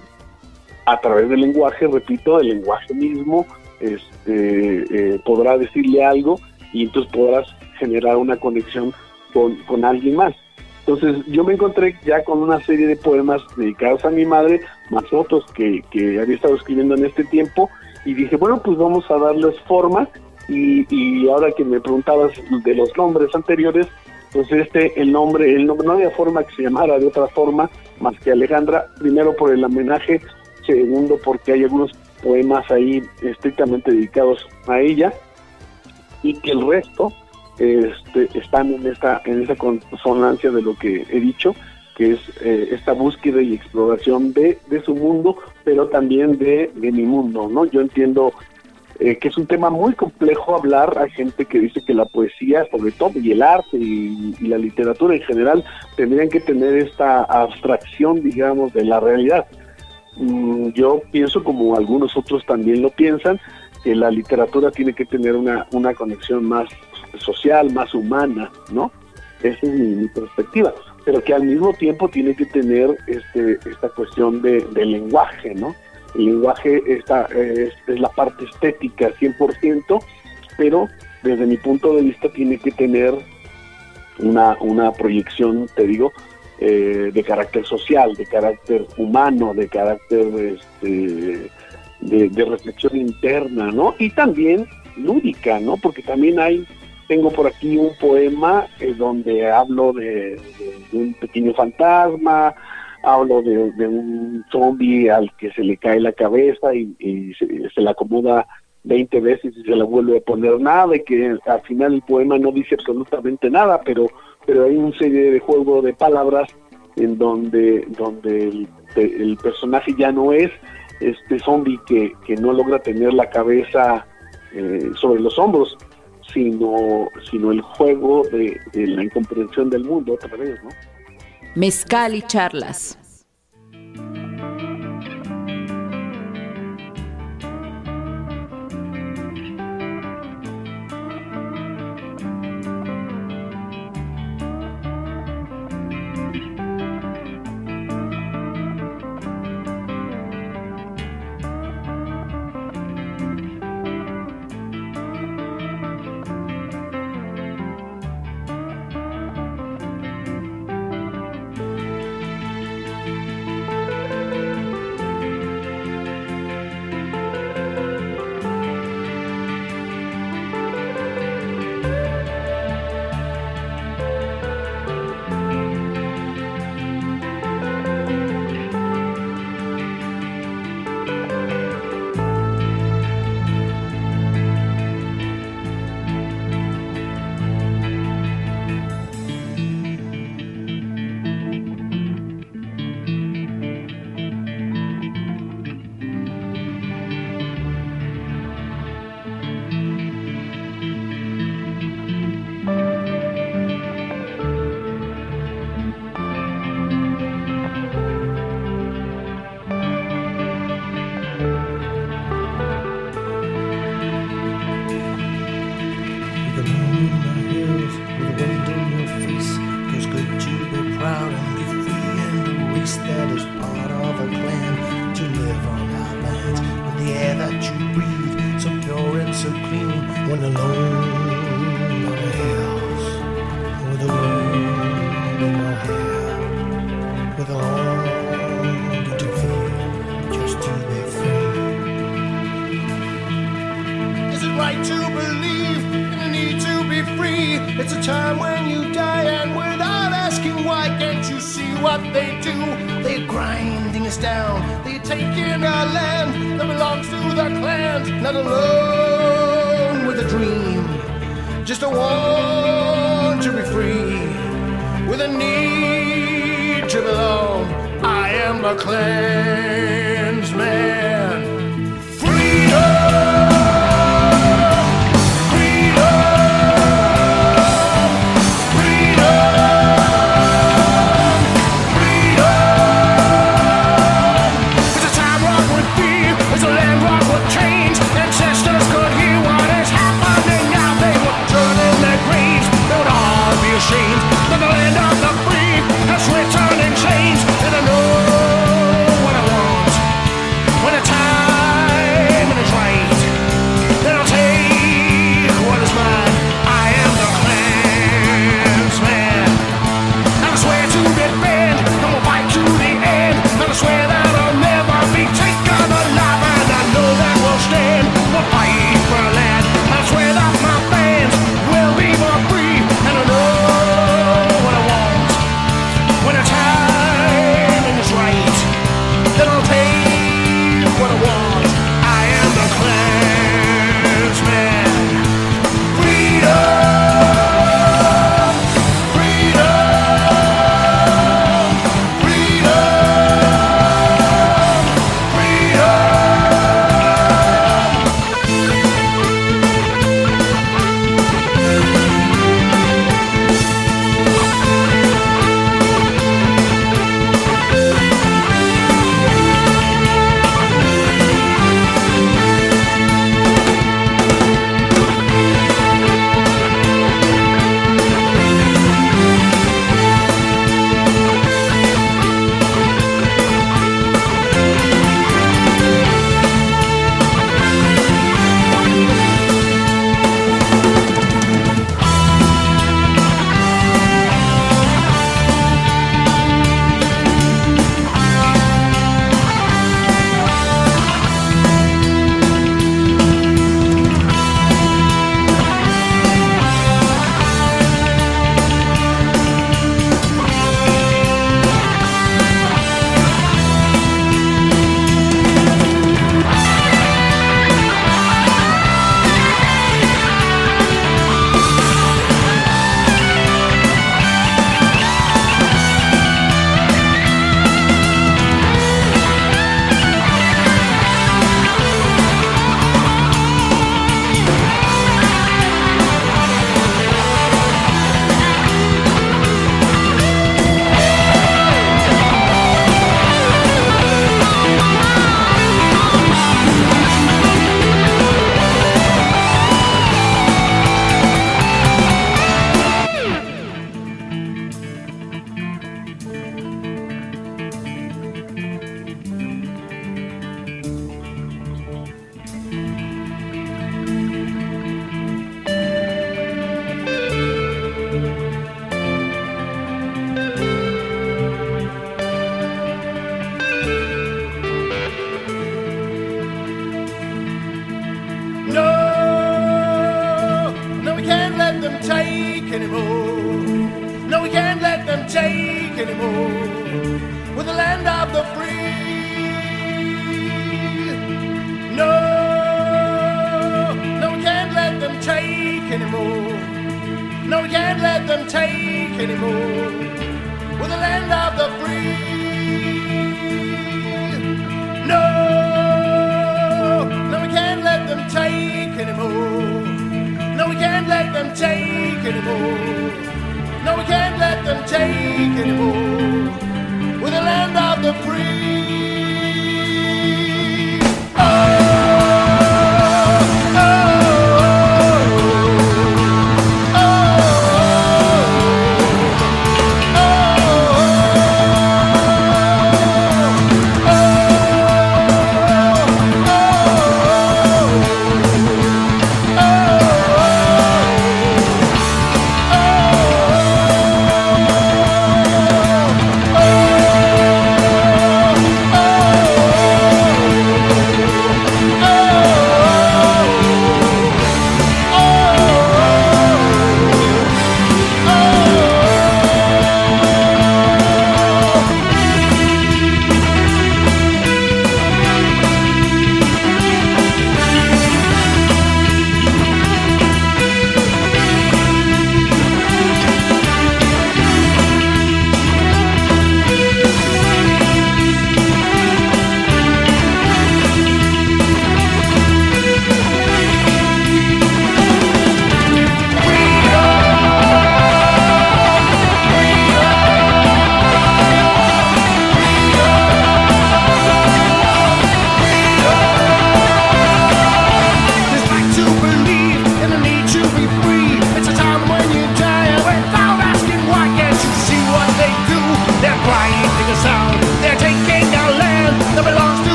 Speaker 5: a través del lenguaje, repito, el lenguaje mismo, este, eh, podrá decirle algo y entonces podrás generar una conexión con, con alguien más. Entonces yo me encontré ya con una serie de poemas dedicados a mi madre, más otros que, que había estado escribiendo en este tiempo, y dije, bueno, pues vamos a darles forma, y, y ahora que me preguntabas de los nombres anteriores, pues este, el nombre, el nombre, no había forma que se llamara de otra forma más que Alejandra, primero por el homenaje segundo porque hay algunos poemas ahí estrictamente dedicados a ella y que el resto este, están en esta en esa consonancia de lo que he dicho que es eh, esta búsqueda y exploración de, de su mundo pero también de, de mi mundo no yo entiendo eh, que es un tema muy complejo hablar. Hay gente que dice que la poesía, sobre todo, y el arte y, la literatura en general, tendrían que tener esta abstracción, digamos, de la realidad. Mm, yo pienso, como algunos otros también lo piensan, que la literatura tiene que tener una, una conexión más social, más humana, ¿no? Esa es mi, perspectiva. Pero que al mismo tiempo tiene que tener este, esta cuestión de, del lenguaje, ¿no? El lenguaje está, es, es la parte estética 100%, pero desde mi punto de vista tiene que tener una, una proyección, te digo, eh, de carácter social, de carácter humano, de carácter este, de, reflexión interna, ¿no? Y también lúdica, ¿no? Porque también hay, tengo por aquí un poema eh, donde hablo de, un pequeño fantasma, hablo de, un zombie al que se le cae la cabeza y, se, se, le acomoda 20 veces y se le vuelve a poner nada y que al final el poema no dice absolutamente nada, pero pero hay una serie de juego de palabras en donde, donde el, personaje ya no es este zombie que, que no logra tener la cabeza eh, sobre los hombros, sino, sino el juego de, de, la incomprensión del mundo otra vez, ¿no?
Speaker 3: Mezcal y charlas.
Speaker 15: beast that is part of a clan to live on our lands. With the air that you breathe, so pure and so clean, when
Speaker 3: alone.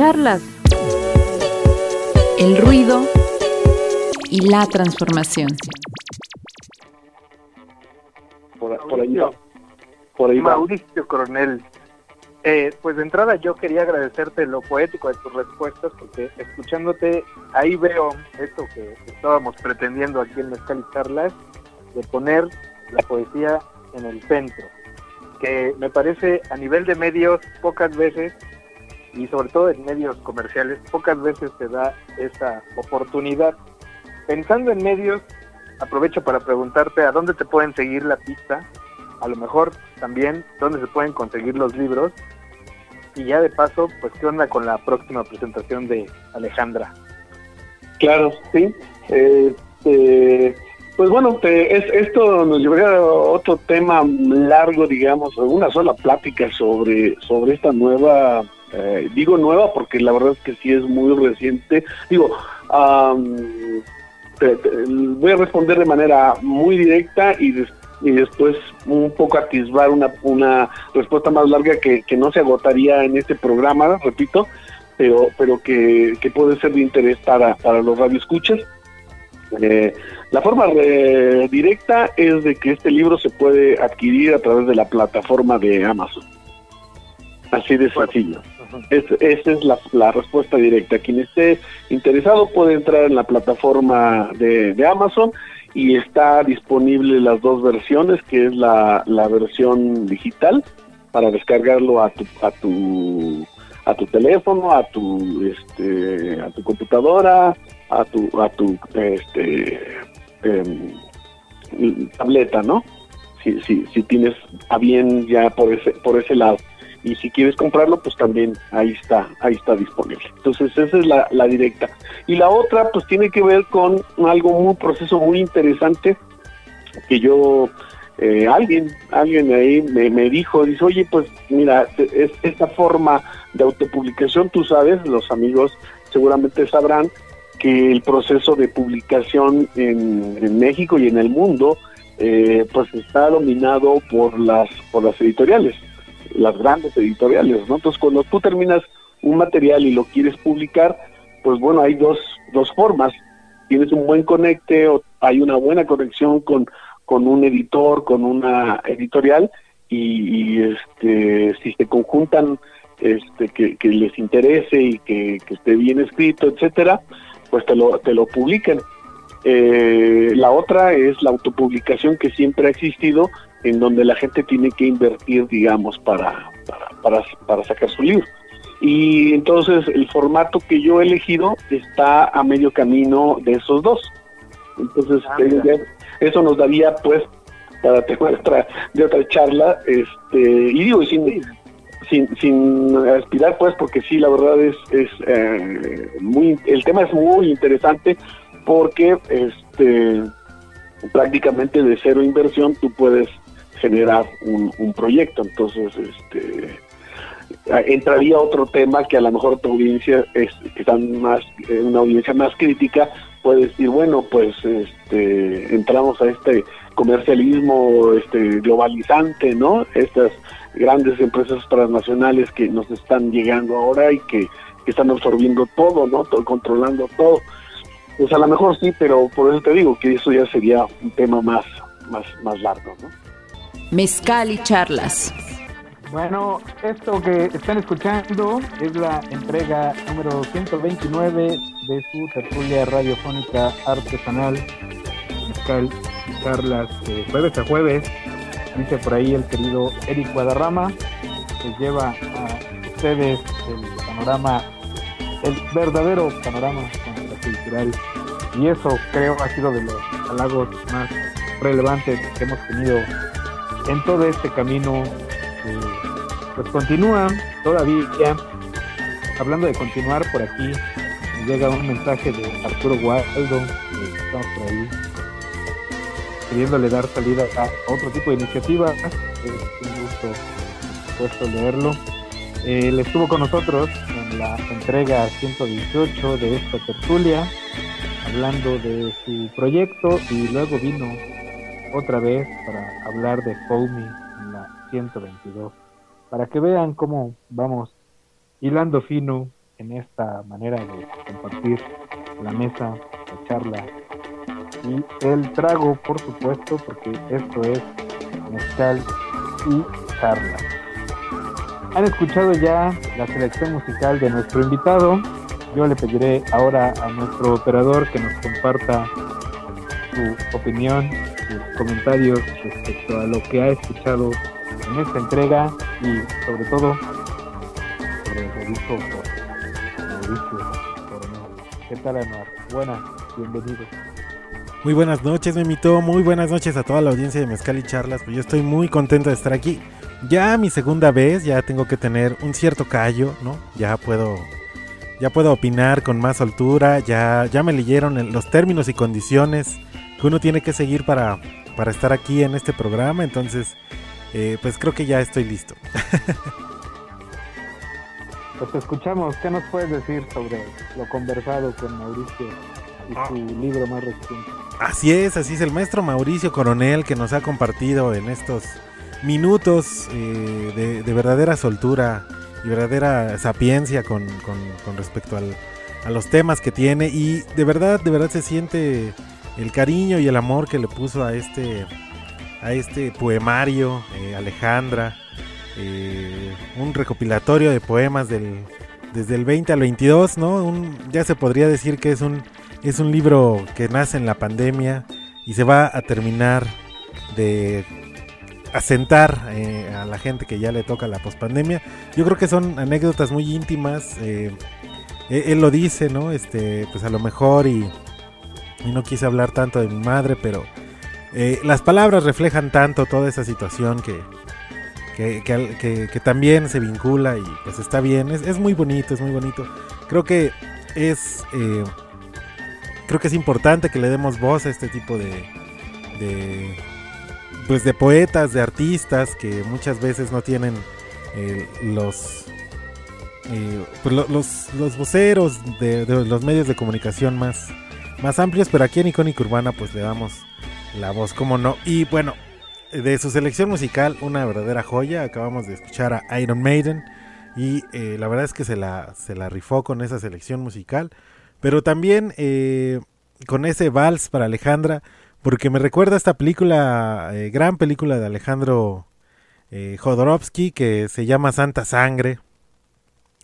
Speaker 3: Charlas. El ruido y la transformación.
Speaker 5: Por, por ahí va. Por ahí.
Speaker 14: Mauricio Coronel. Eh, pues de entrada yo quería agradecerte lo poético de tus respuestas porque escuchándote ahí veo esto que estábamos pretendiendo aquí en Mezcal y Charlas de poner la poesía en el centro que me parece a nivel de medios pocas veces y sobre todo en medios comerciales pocas veces se da esa oportunidad pensando en medios aprovecho para preguntarte a dónde te pueden seguir la pista a lo mejor también dónde se pueden conseguir los libros y ya de paso, pues qué onda con la próxima presentación de Alejandra.
Speaker 5: Claro, sí. Este, pues bueno, te- es- esto nos llevaría a otro tema largo, digamos, una sola plática sobre, sobre esta nueva, eh, digo nueva porque la verdad es que sí es muy reciente. Digo, te- voy a responder de manera muy directa y, des- y después un poco atisbar una, una respuesta más larga que, que no se agotaría en este programa, repito, pero, pero que, que puede ser de interés para, para los radioescuchas. Eh, la forma eh, directa es de que este libro se puede adquirir a través de la plataforma de Amazon. Así de sencillo. Es- esa es la, respuesta directa. Quien esté interesado puede entrar en la plataforma de, de Amazon y está disponible las dos versiones, que es la, la versión digital para descargarlo a tu, a tu a tu teléfono, a tu este a tu computadora, a tu a tu este em, tableta, ¿no? Si, si, si tienes a bien ya por ese por ese lado y si quieres comprarlo pues también ahí está ahí está disponible. Entonces esa es la, directa. Y la otra pues tiene que ver con algo un proceso muy interesante que yo eh, alguien alguien ahí me, me dijo dice oye pues mira es, esta forma de autopublicación tú sabes los amigos seguramente sabrán que el proceso de publicación en, en México y en el mundo eh, pues está dominado por las por las editoriales las grandes editoriales, ¿no? Entonces, cuando tú terminas un material y lo quieres publicar, pues bueno, hay dos, dos formas. Tienes un buen conecte o hay una buena conexión con, con un editor, con una editorial y, y, este, si se conjuntan este, que, les interese y que, que esté bien escrito, etcétera, pues te lo, te lo publican. Eh, la otra es la autopublicación que siempre ha existido, en donde la gente tiene que invertir, digamos, para, para, para, para sacar su libro. Y entonces el formato que yo he elegido está a medio camino de esos dos. Entonces eh, ya- eso nos daría, pues, para de otra, de otra charla, este, y digo, sin, sin, sin aspirar, pues, porque sí, la verdad es, es eh, muy, el tema es muy interesante porque, este, prácticamente de cero inversión tú puedes generar un, proyecto. Entonces, este entraría otro tema que a lo mejor tu audiencia es que están más eh, una audiencia más crítica puede decir bueno pues este entramos a este comercialismo este globalizante no estas grandes empresas transnacionales que nos están llegando ahora y que, que están absorbiendo todo no todo, controlando todo. Pues a lo mejor sí pero por eso te digo que eso ya sería un tema más más más largo no
Speaker 3: Mezcal y charlas.
Speaker 4: Bueno, esto que están escuchando es la entrega número 129 de su tertulia radiofónica artesanal, Mezcal y Charlas, de jueves a jueves. Dice por ahí el querido Eric Guadarrama, que lleva a ustedes el panorama, el verdadero panorama cultural. Y eso creo ha sido de los halagos más relevantes que hemos tenido en todo este camino pues continúa todavía. Hablando de continuar por aquí llega un mensaje de Arturo Gualdo que estamos por ahí queriéndole dar salida a otro tipo de iniciativa es un gusto por supuesto leerlo. Él estuvo con nosotros en la entrega 118 de esta tertulia hablando de su proyecto y luego vino otra vez para hablar de Foamy en la 122, para que vean cómo vamos hilando fino en esta manera de compartir la mesa, la charla y el trago, por supuesto, porque esto es mezcal y charla. Han escuchado ya la selección musical de nuestro invitado. Yo le pediré ahora a nuestro operador que nos comparta su opinión, sus comentarios respecto a lo que ha escuchado en esta entrega y sobre todo sobre el por Mauricio Coronel. ¿Qué tal, Anuar? Buenas, bienvenido.
Speaker 1: Muy buenas noches, Memito. Muy buenas noches a toda la audiencia de Mezcal y Charlas. Pues yo estoy muy contento de estar aquí. Ya mi segunda vez, ya tengo que tener un cierto callo, ¿no? Ya puedo, ya puedo opinar con más altura. Ya, ya me leyeron los términos y condiciones que uno tiene que seguir para, para estar aquí en este programa. Entonces, eh, pues creo que ya estoy listo.
Speaker 4: Pues te escuchamos. ¿Qué nos puedes decir sobre lo conversado con Mauricio y su libro más reciente?
Speaker 1: Así es, así es el maestro Mauricio Coronel que nos ha compartido en estos minutos eh, de, de verdadera soltura y verdadera sapiencia con, con- con respecto al- a los temas que tiene y de verdad, de verdad se siente el cariño y el amor que le puso a este, a este poemario, eh, Alejandra, eh, un recopilatorio de poemas del, desde el 20 al 22, ¿no? Ya se podría decir que es un, es un libro que nace en la pandemia y se va a terminar de asentar eh, a la gente que ya le toca la pospandemia. Yo creo que son anécdotas muy íntimas. él, él lo dice, ¿no? Este, pues a lo mejor y, y no quise hablar tanto de mi madre, pero eh, las palabras reflejan tanto toda esa situación que, que, que también se vincula y pues está bien. Es, es muy bonito, es muy bonito. Creo que es... eh, creo que es importante que le demos voz a este tipo de, de pues de poetas, de artistas que muchas veces no tienen eh, los pues, lo- los, los voceros de los medios de comunicación más, más amplios, pero aquí en Icónica Urbana pues le damos la voz, como no. Y bueno, de su selección musical, una verdadera joya. Acabamos de escuchar a Iron Maiden y eh, la verdad es que se la, se la rifó con esa selección musical. Pero también eh, con ese vals para Alejandra, porque me recuerda esta película, eh, gran película de Alejandro Jodorowsky, que se llama Santa Sangre.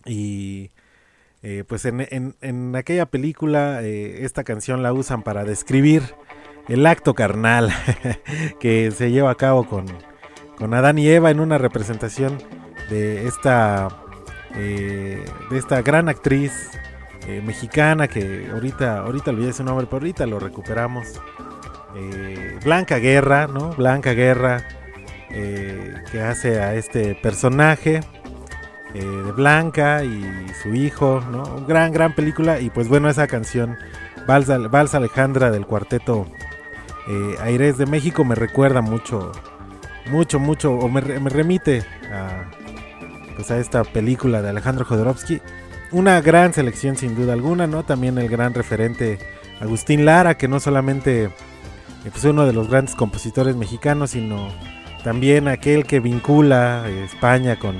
Speaker 1: Y eh, pues en, en- en aquella película eh, esta canción la usan para describir el acto carnal que se lleva a cabo con, con Adán y Eva en una representación de esta, eh, de esta gran actriz mexicana que ahorita, ahorita olvidé su nombre, pero ahorita lo recuperamos. Blanca Guerra, ¿no? Blanca Guerra, que hace a este personaje eh, de Blanca y su hijo, ¿no? Un gran, gran película. Y pues bueno, esa canción, Vals, Al- Vals Alejandra del cuarteto eh, Aires de México, me recuerda mucho, mucho, mucho, o me, me remite a, pues a esta película de Alejandro Jodorowsky. Una gran selección sin duda alguna, ¿no? También el gran referente Agustín Lara, que no solamente eh, pues uno de los grandes compositores mexicanos, sino también aquel que vincula eh, España con,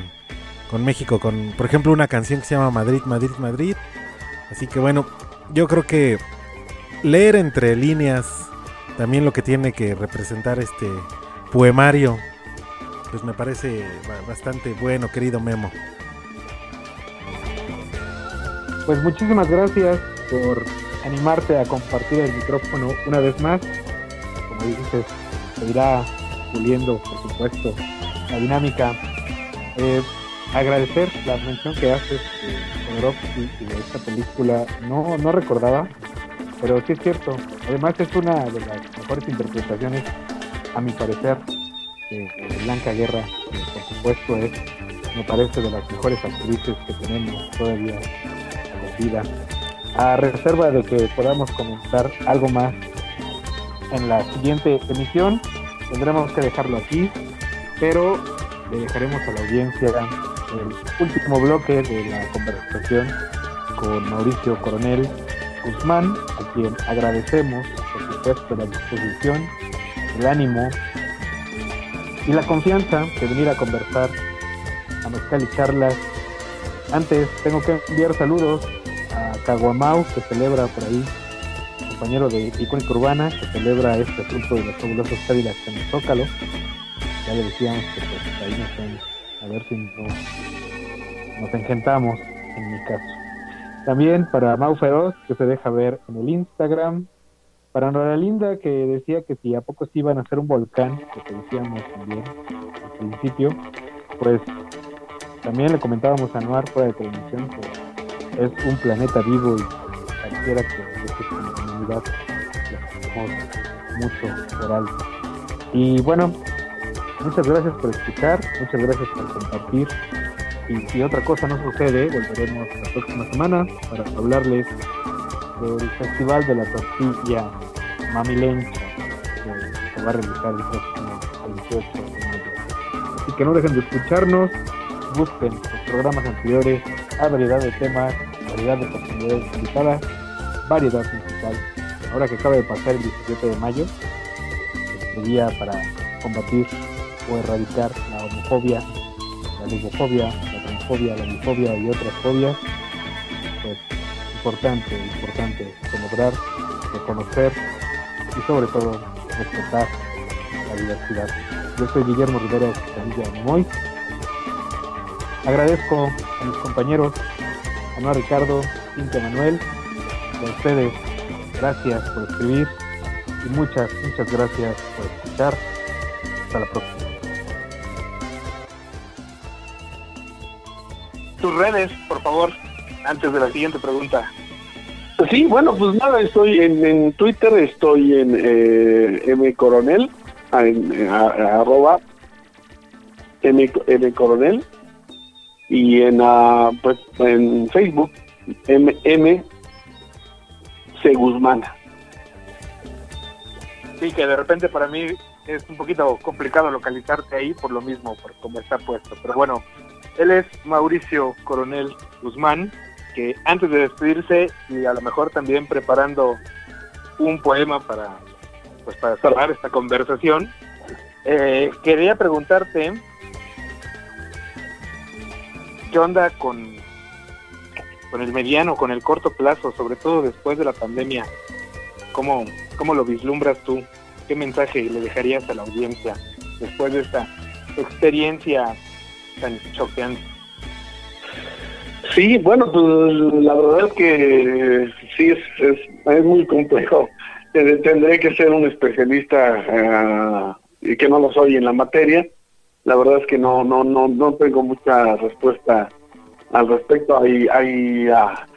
Speaker 1: con México, con por ejemplo una canción que se llama Madrid, Madrid, Madrid. Así que bueno, yo creo que leer entre líneas también lo que tiene que representar este poemario, pues me parece ba- bastante bueno, querido Memo.
Speaker 4: Pues muchísimas gracias por animarte a compartir el micrófono una vez más. Como dices, se irá puliendo, por supuesto, la dinámica. Eh, agradecer la mención que haces de y de esta película. No, no recordaba, pero sí es cierto. Además es una de las mejores interpretaciones, a mi parecer, de, Blanca Guerra, por supuesto es, me parece, de las mejores actrices que tenemos todavía la vida. A reserva de que podamos comentar algo más en la siguiente emisión, tendremos que dejarlo aquí, pero le dejaremos a la audiencia el último bloque de la conversación con Mauricio Coronel, Guzmán, a quien agradecemos, por supuesto, la disposición, el ánimo y la confianza de venir a conversar a Mezcal y Charlas. Antes tengo que enviar saludos a Caguamau, que celebra por ahí, compañero de Icónica Urbana, que celebra este asunto de los fabulosos Cadillacs en el Zócalo. Ya le decíamos que pues, ahí nos a ver si nos, nos engentamos, en mi caso. También para Mau Feroz, que se deja ver en el Instagram. Para Nora Linda, que decía que si a poco se iban a hacer un volcán, que te decíamos también al principio, pues también le comentábamos a Noir fuera de televisión que es un planeta vivo y pareciera que de su comunidad lo hacemos mucho por alto. Y bueno, muchas gracias por escuchar, muchas gracias por compartir. Y si otra cosa no sucede, volveremos la próxima semana para hablarles del Festival de la Tortilla Mamilencha que se va a realizar el próximo 28 de mayo. Así que no dejen de escucharnos, busquen los programas anteriores, hay variedad de temas, variedad de oportunidades invitadas, variedad musical. Ahora que acaba de pasar el 17 de mayo, día para combatir o erradicar la homofobia, la lesbofobia, la transfobia, la bifobia y otras fobias, pues importante, importante celebrar, reconocer y sobre todo respetar la diversidad. Yo soy Guillermo Rivera Escamilla Moy. Agradezco a mis compañeros, a Noa Ricardo, Cintia Manuel, a ustedes. Gracias por escribir y muchas, muchas gracias por escuchar. Hasta la próxima.
Speaker 14: Tus redes, por favor, antes de la siguiente pregunta.
Speaker 5: Sí, bueno, pues nada, estoy en, en Twitter, estoy en eh, M Coronel, en, en, a- arroba M, M Coronel, y en, ah, pues, en Facebook, M, M C Guzmán.
Speaker 14: Sí, que de repente para mí es un poquito complicado localizarte ahí por lo mismo, por cómo está puesto. Pero bueno, él es Mauricio Coronel Guzmán, que antes de despedirse y a lo mejor también preparando un poema para, pues para cerrar esta conversación, eh, quería preguntarte qué onda con, con el mediano, con el corto plazo, sobre todo después de la pandemia. ¿Cómo, ¿Cómo lo vislumbras tú? ¿Qué mensaje le dejarías a la audiencia después de esta experiencia tan choqueante?
Speaker 5: Sí, bueno, pues la verdad es que sí, es, es, es muy complejo. Eh, Tendré que ser un especialista eh, y que no lo soy en la materia. La verdad es que no no no no tengo mucha respuesta al respecto. Hay, hay ah,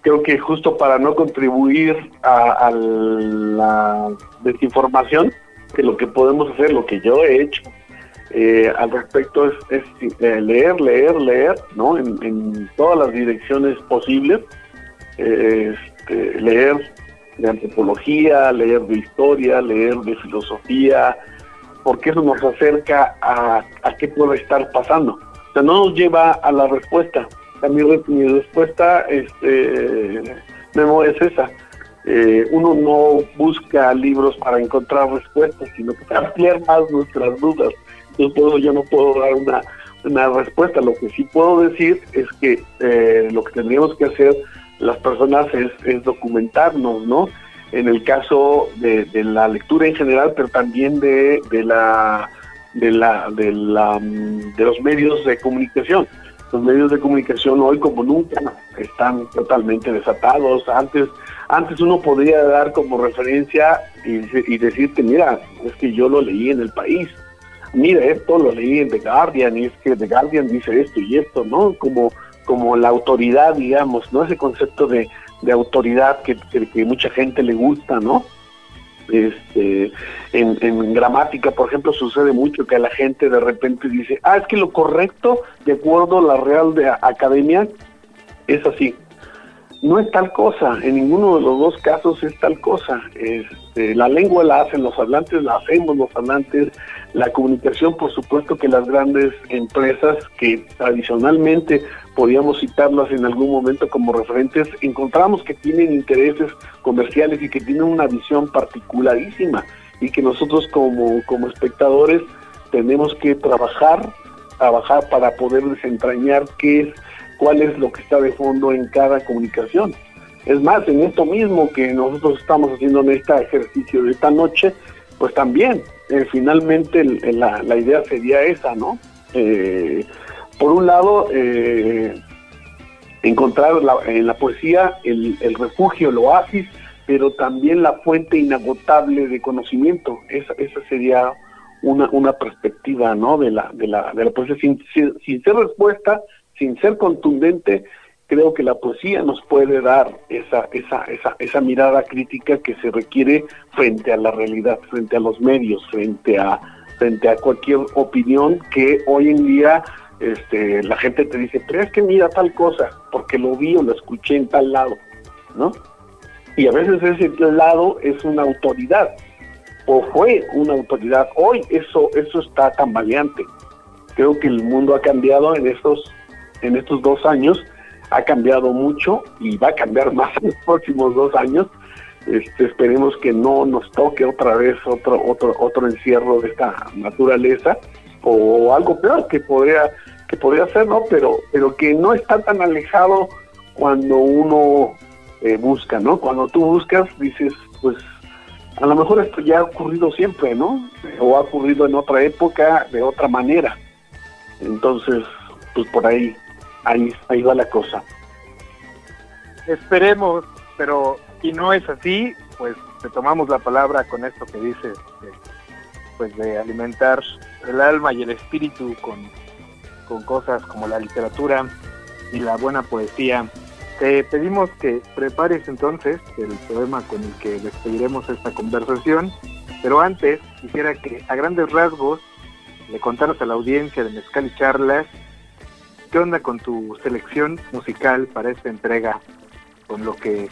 Speaker 5: creo que justo para no contribuir a, a la desinformación, que lo que podemos hacer, lo que yo he hecho, eh, al respecto es, es, eh, leer, leer, leer, ¿no? En, todas las direcciones posibles. Eh, este, leer de antropología, leer de historia, leer de filosofía, porque eso nos acerca a, a qué puede estar pasando. O sea, no nos lleva a la respuesta. Mi respuesta, este, Memo, es esa. Eh, uno no busca libros para encontrar respuestas, sino para ampliar más nuestras dudas. Yo, puedo, yo no puedo dar una, una respuesta. Lo que sí puedo decir es que eh, lo que tendríamos que hacer las personas es, es documentarnos, ¿no? En el caso de, la lectura en general, pero también de, de la de la, de la mm, de los medios de comunicación. Los medios de comunicación hoy como nunca están totalmente desatados. Antes antes uno podría dar como referencia y decirte, mira, es que yo lo leí en el país. Mira, esto lo leí en The Guardian y es que The Guardian dice esto y esto, ¿no? Como como la autoridad, digamos, ¿no? Ese concepto de, de autoridad que, que, mucha gente le gusta, ¿no? Este, en, en gramática, por ejemplo, sucede mucho que la gente de repente dice, ah, es que lo correcto, de acuerdo a la Real de Academia, es así. No es tal cosa, en ninguno de los dos casos es tal cosa. Este, la lengua la hacen los hablantes, la hacemos los hablantes, la comunicación, por supuesto que las grandes empresas que tradicionalmente podíamos citarlas en algún momento como referentes, encontramos que tienen intereses comerciales y que tienen una visión particularísima y que nosotros como, como espectadores tenemos que trabajar, trabajar para poder desentrañar qué es, cuál es lo que está de fondo en cada comunicación. Es más, en esto mismo que nosotros estamos haciendo en este ejercicio de esta noche, pues también, eh, finalmente el- la, idea sería esa, ¿no? Eh, por un lado, eh, encontrar la- en la poesía el, el refugio, el oasis, pero también la fuente inagotable de conocimiento. Esa, esa sería una, una perspectiva ¿no? de, la, de, la, de la poesía. Sin, sin- sin ser respuesta, sin ser contundente, creo que la poesía nos puede dar esa, esa, esa, esa mirada crítica que se requiere frente a la realidad, frente a los medios, frente a, frente a cualquier opinión que hoy en día este, la gente te dice, pero es que mira tal cosa, porque lo vi o lo escuché en tal lado, ¿no? Y a veces ese lado es una autoridad, o fue una autoridad. Hoy eso, eso está tambaleante. Creo que el mundo ha cambiado en estos, en estos dos años, ha cambiado mucho y va a cambiar más en los próximos dos años. Este, esperemos que no nos toque otra vez otro, otro, otro encierro de esta naturaleza o algo peor que podría, que podría ser, ¿no? Pero, pero que no está tan alejado cuando uno eh, busca, ¿no? Cuando tú buscas, dices, pues a lo mejor esto ya ha ocurrido siempre, ¿no? O ha ocurrido en otra época, de otra manera. Entonces, pues por ahí, ahí, ahí va la cosa.
Speaker 14: Esperemos, pero si no es así, pues te tomamos la palabra con esto que dices, de, pues de alimentar el alma y el espíritu con, con cosas como la literatura y la buena poesía. Te pedimos que prepares entonces el poema con el que despediremos esta conversación, pero antes quisiera que a grandes rasgos le contaras a la audiencia de Mezcal y Charlas qué onda con tu selección musical para esta entrega, con lo que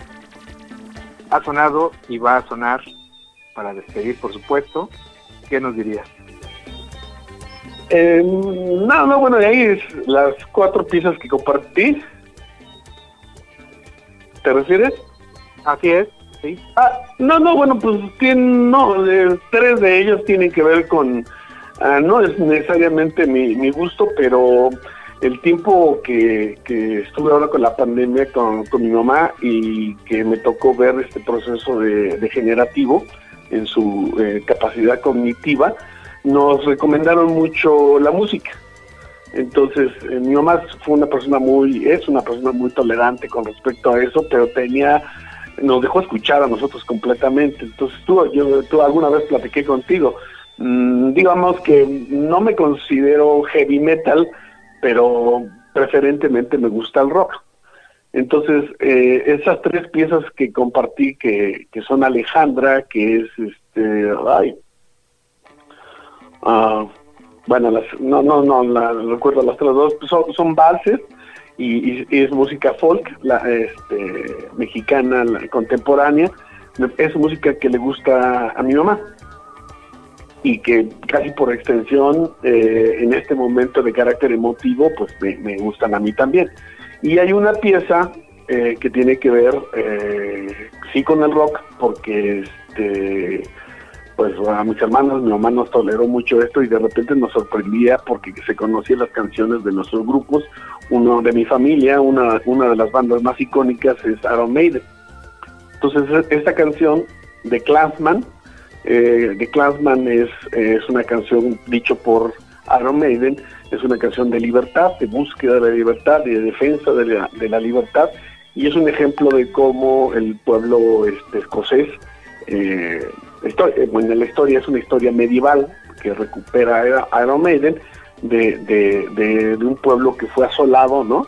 Speaker 14: ha sonado y va a sonar para despedir, por supuesto. ¿Qué nos dirías?
Speaker 5: Eh, no, no, bueno, de ahí es las cuatro piezas que compartí. ¿Te refieres?
Speaker 14: Así es, sí.
Speaker 5: Ah, no, no, bueno, pues tienen, no, de- tres de ellos tienen que ver con, ah, no es necesariamente mi, mi gusto, pero el tiempo que, estuve ahora con la pandemia con, con mi mamá y que me tocó ver este proceso de, degenerativo en su eh, capacidad cognitiva, nos recomendaron mucho la música. Entonces, eh, mi mamá fue una persona muy, es una persona muy tolerante con respecto a eso, pero tenía, nos dejó escuchar a nosotros completamente. Entonces, tú, yo, tú alguna vez platiqué contigo. Mm, digamos que no me considero heavy metal, pero preferentemente me gusta el rock. Entonces, eh, esas tres piezas que compartí, que, que son Alejandra, que es este, ay, ah, bueno, las, no, no, no, la, recuerdo las otras dos, pues son, son valses y es música folk, la, este, mexicana, la contemporánea, es música que le gusta a mi mamá y que casi por extensión eh, en este momento de carácter emotivo pues me, gustan a mí también. Y hay una pieza eh, que tiene que ver eh, sí con el rock porque este pues a mis hermanos, mi mamá nos toleró mucho esto y de repente nos sorprendía porque se conocían las canciones de nuestros grupos. Uno de mi familia, una, una de las bandas más icónicas es Iron Maiden. Entonces esta canción de Clansman, eh, de Clansman es, una canción dicho por Iron Maiden, es una canción de libertad, de búsqueda de la libertad y de defensa de la, de la libertad y es un ejemplo de cómo el pueblo este, escocés eh, eh, bueno, la historia es una historia medieval que recupera Ira- Iron Maiden de, un pueblo que fue asolado, ¿no?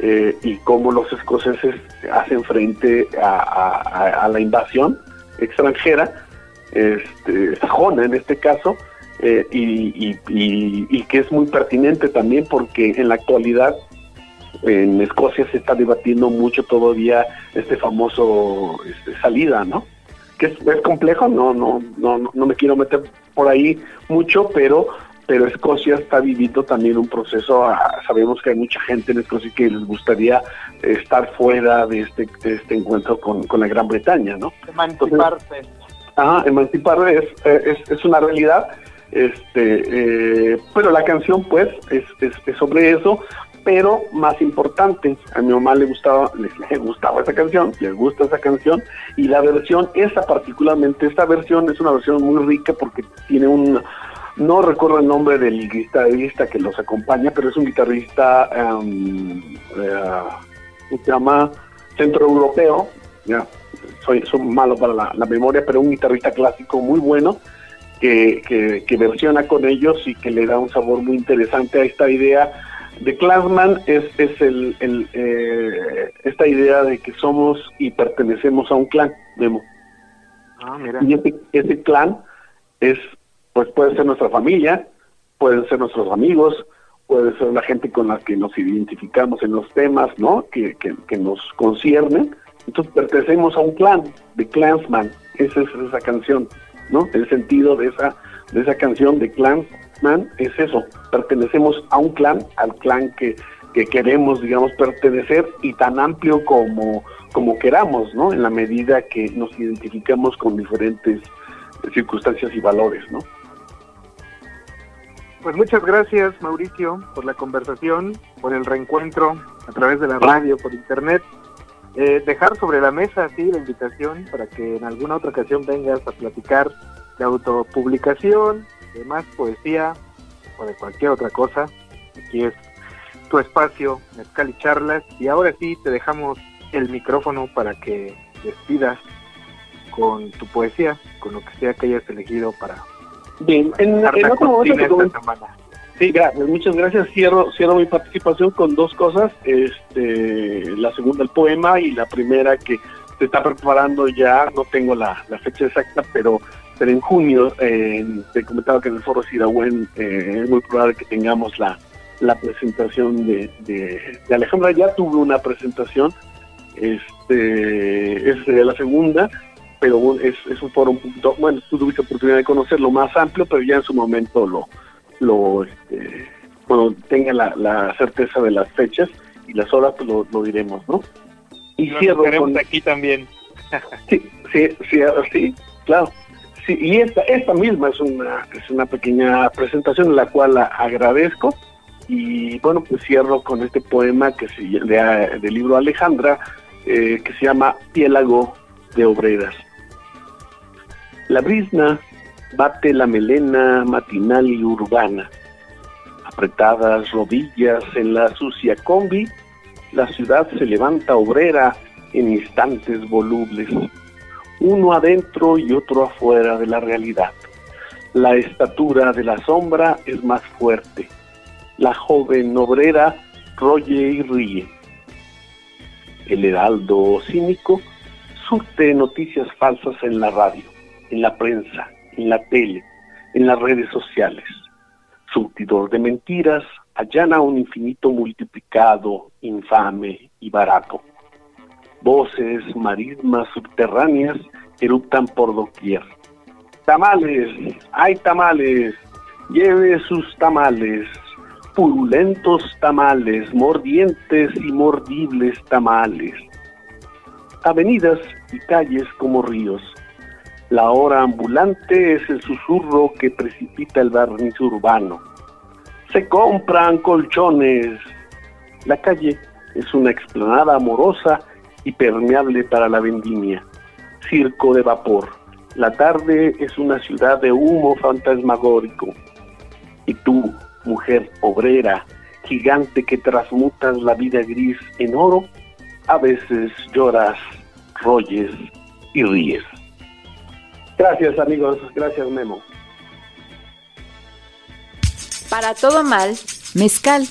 Speaker 5: Eh, y cómo los escoceses hacen frente a, a- a- a la invasión extranjera, este, sajona en este caso, eh, y, y- y- y que es muy pertinente también porque en la actualidad en Escocia se está debatiendo mucho todavía este famoso este, salida, ¿no? Que es, complejo, no, no, no, no- no me quiero meter por ahí mucho, pero pero Escocia está viviendo también un proceso, ah, sabemos que hay mucha gente en Escocia que les gustaría estar fuera de este, de este encuentro con, con la Gran Bretaña, ¿no?
Speaker 14: Emanciparse.
Speaker 5: Ajá, emanciparse es, es, es una realidad, este, eh, pero la canción pues es, es, sobre eso, pero más importante, a mi mamá le gustaba, le, gustaba esa canción, le gusta esa canción, y la versión, esa particularmente, esta versión es una versión muy rica porque tiene un, no recuerdo el nombre del guitarrista que los acompaña, pero es un guitarrista, um, eh, se llama centroeuropeo, ya, soy, soy malo para la, la memoria, pero un guitarrista clásico muy bueno, que, que, que versiona con ellos y que le da un sabor muy interesante a esta idea de Clansman es, es el, el, eh, esta idea de que somos y pertenecemos a un clan, Memo.
Speaker 14: Ah, mira.
Speaker 5: Y ese, ese clan es, pues puede ser nuestra familia, pueden ser nuestros amigos, puede ser la gente con la que nos identificamos en los temas, ¿no? Que, que, que nos conciernen. Entonces pertenecemos a un clan, de Clansman. Esa es esa canción, ¿no? El sentido de esa, de esa canción de Clansman es eso. Pertenecemos a un clan, al clan que, que queremos, digamos, pertenecer y tan amplio como, como queramos, ¿no? En la medida que nos identificamos con diferentes circunstancias y valores, ¿no?
Speaker 14: Pues muchas gracias, Mauricio, por la conversación, por el reencuentro a través de la radio, por internet. Eh, dejar sobre la mesa, sí, la invitación para que en alguna otra ocasión vengas a platicar de autopublicación, de más poesía o de cualquier otra cosa. Aquí es tu espacio, Mezcal y Charlas. Y ahora sí, te dejamos el micrófono para que despidas con tu poesía, con lo que sea que hayas elegido para
Speaker 5: Bien, en, en otro momento te. Sí, gracias, muchas gracias. Cierro, cierro mi participación con dos cosas. Este, la segunda, el poema, y la primera que se está preparando ya, no tengo la, fecha exacta, pero, en junio, eh, te comentaba que en el foro Sirahuen eh, es muy probable que tengamos la, presentación de, de, Alejandra. Ya tuve una presentación, este, sería la segunda, pero es, es un foro un poquito, bueno, tú tuviste oportunidad de conocerlo más amplio, pero ya en su momento lo, lo este, cuando tenga la, la certeza de las fechas y las horas, pues lo, lo diremos, ¿no? Y cierro con,
Speaker 14: aquí también.
Speaker 5: Sí, sí, sí, sí, claro. Sí, y esta, esta misma es una, es una pequeña presentación en la cual la agradezco. Y bueno, pues cierro con este poema que se, de, del libro Alejandra, eh, que se llama Piélago de Obreras. La brisna bate la melena matinal y urbana. Apretadas rodillas en la sucia combi, la ciudad se levanta obrera en instantes volubles, uno adentro y otro afuera de la realidad. La estatura de la sombra es más fuerte. La joven obrera roye y ríe. El heraldo cínico surte noticias falsas en la radio, en la prensa, en la tele, en las redes sociales. Surtidor de mentiras allana un infinito multiplicado, infame y barato. Voces, marismas subterráneas eruptan por doquier. Tamales, hay tamales, lleve sus tamales, purulentos tamales, mordientes y mordibles tamales. Avenidas y calles como ríos. La hora ambulante es el susurro que precipita el barniz urbano. Se compran colchones. La calle es una explanada amorosa y permeable para la vendimia. Circo de vapor. La tarde es una ciudad de humo fantasmagórico. Y tú, mujer obrera, gigante que transmutas la vida gris en oro, a veces lloras, royes y ríes. Gracias amigos, gracias Memo.
Speaker 3: Para todo mal, mezcal.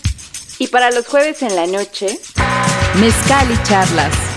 Speaker 2: Y para los jueves en la noche,
Speaker 3: Mezcal y charlas.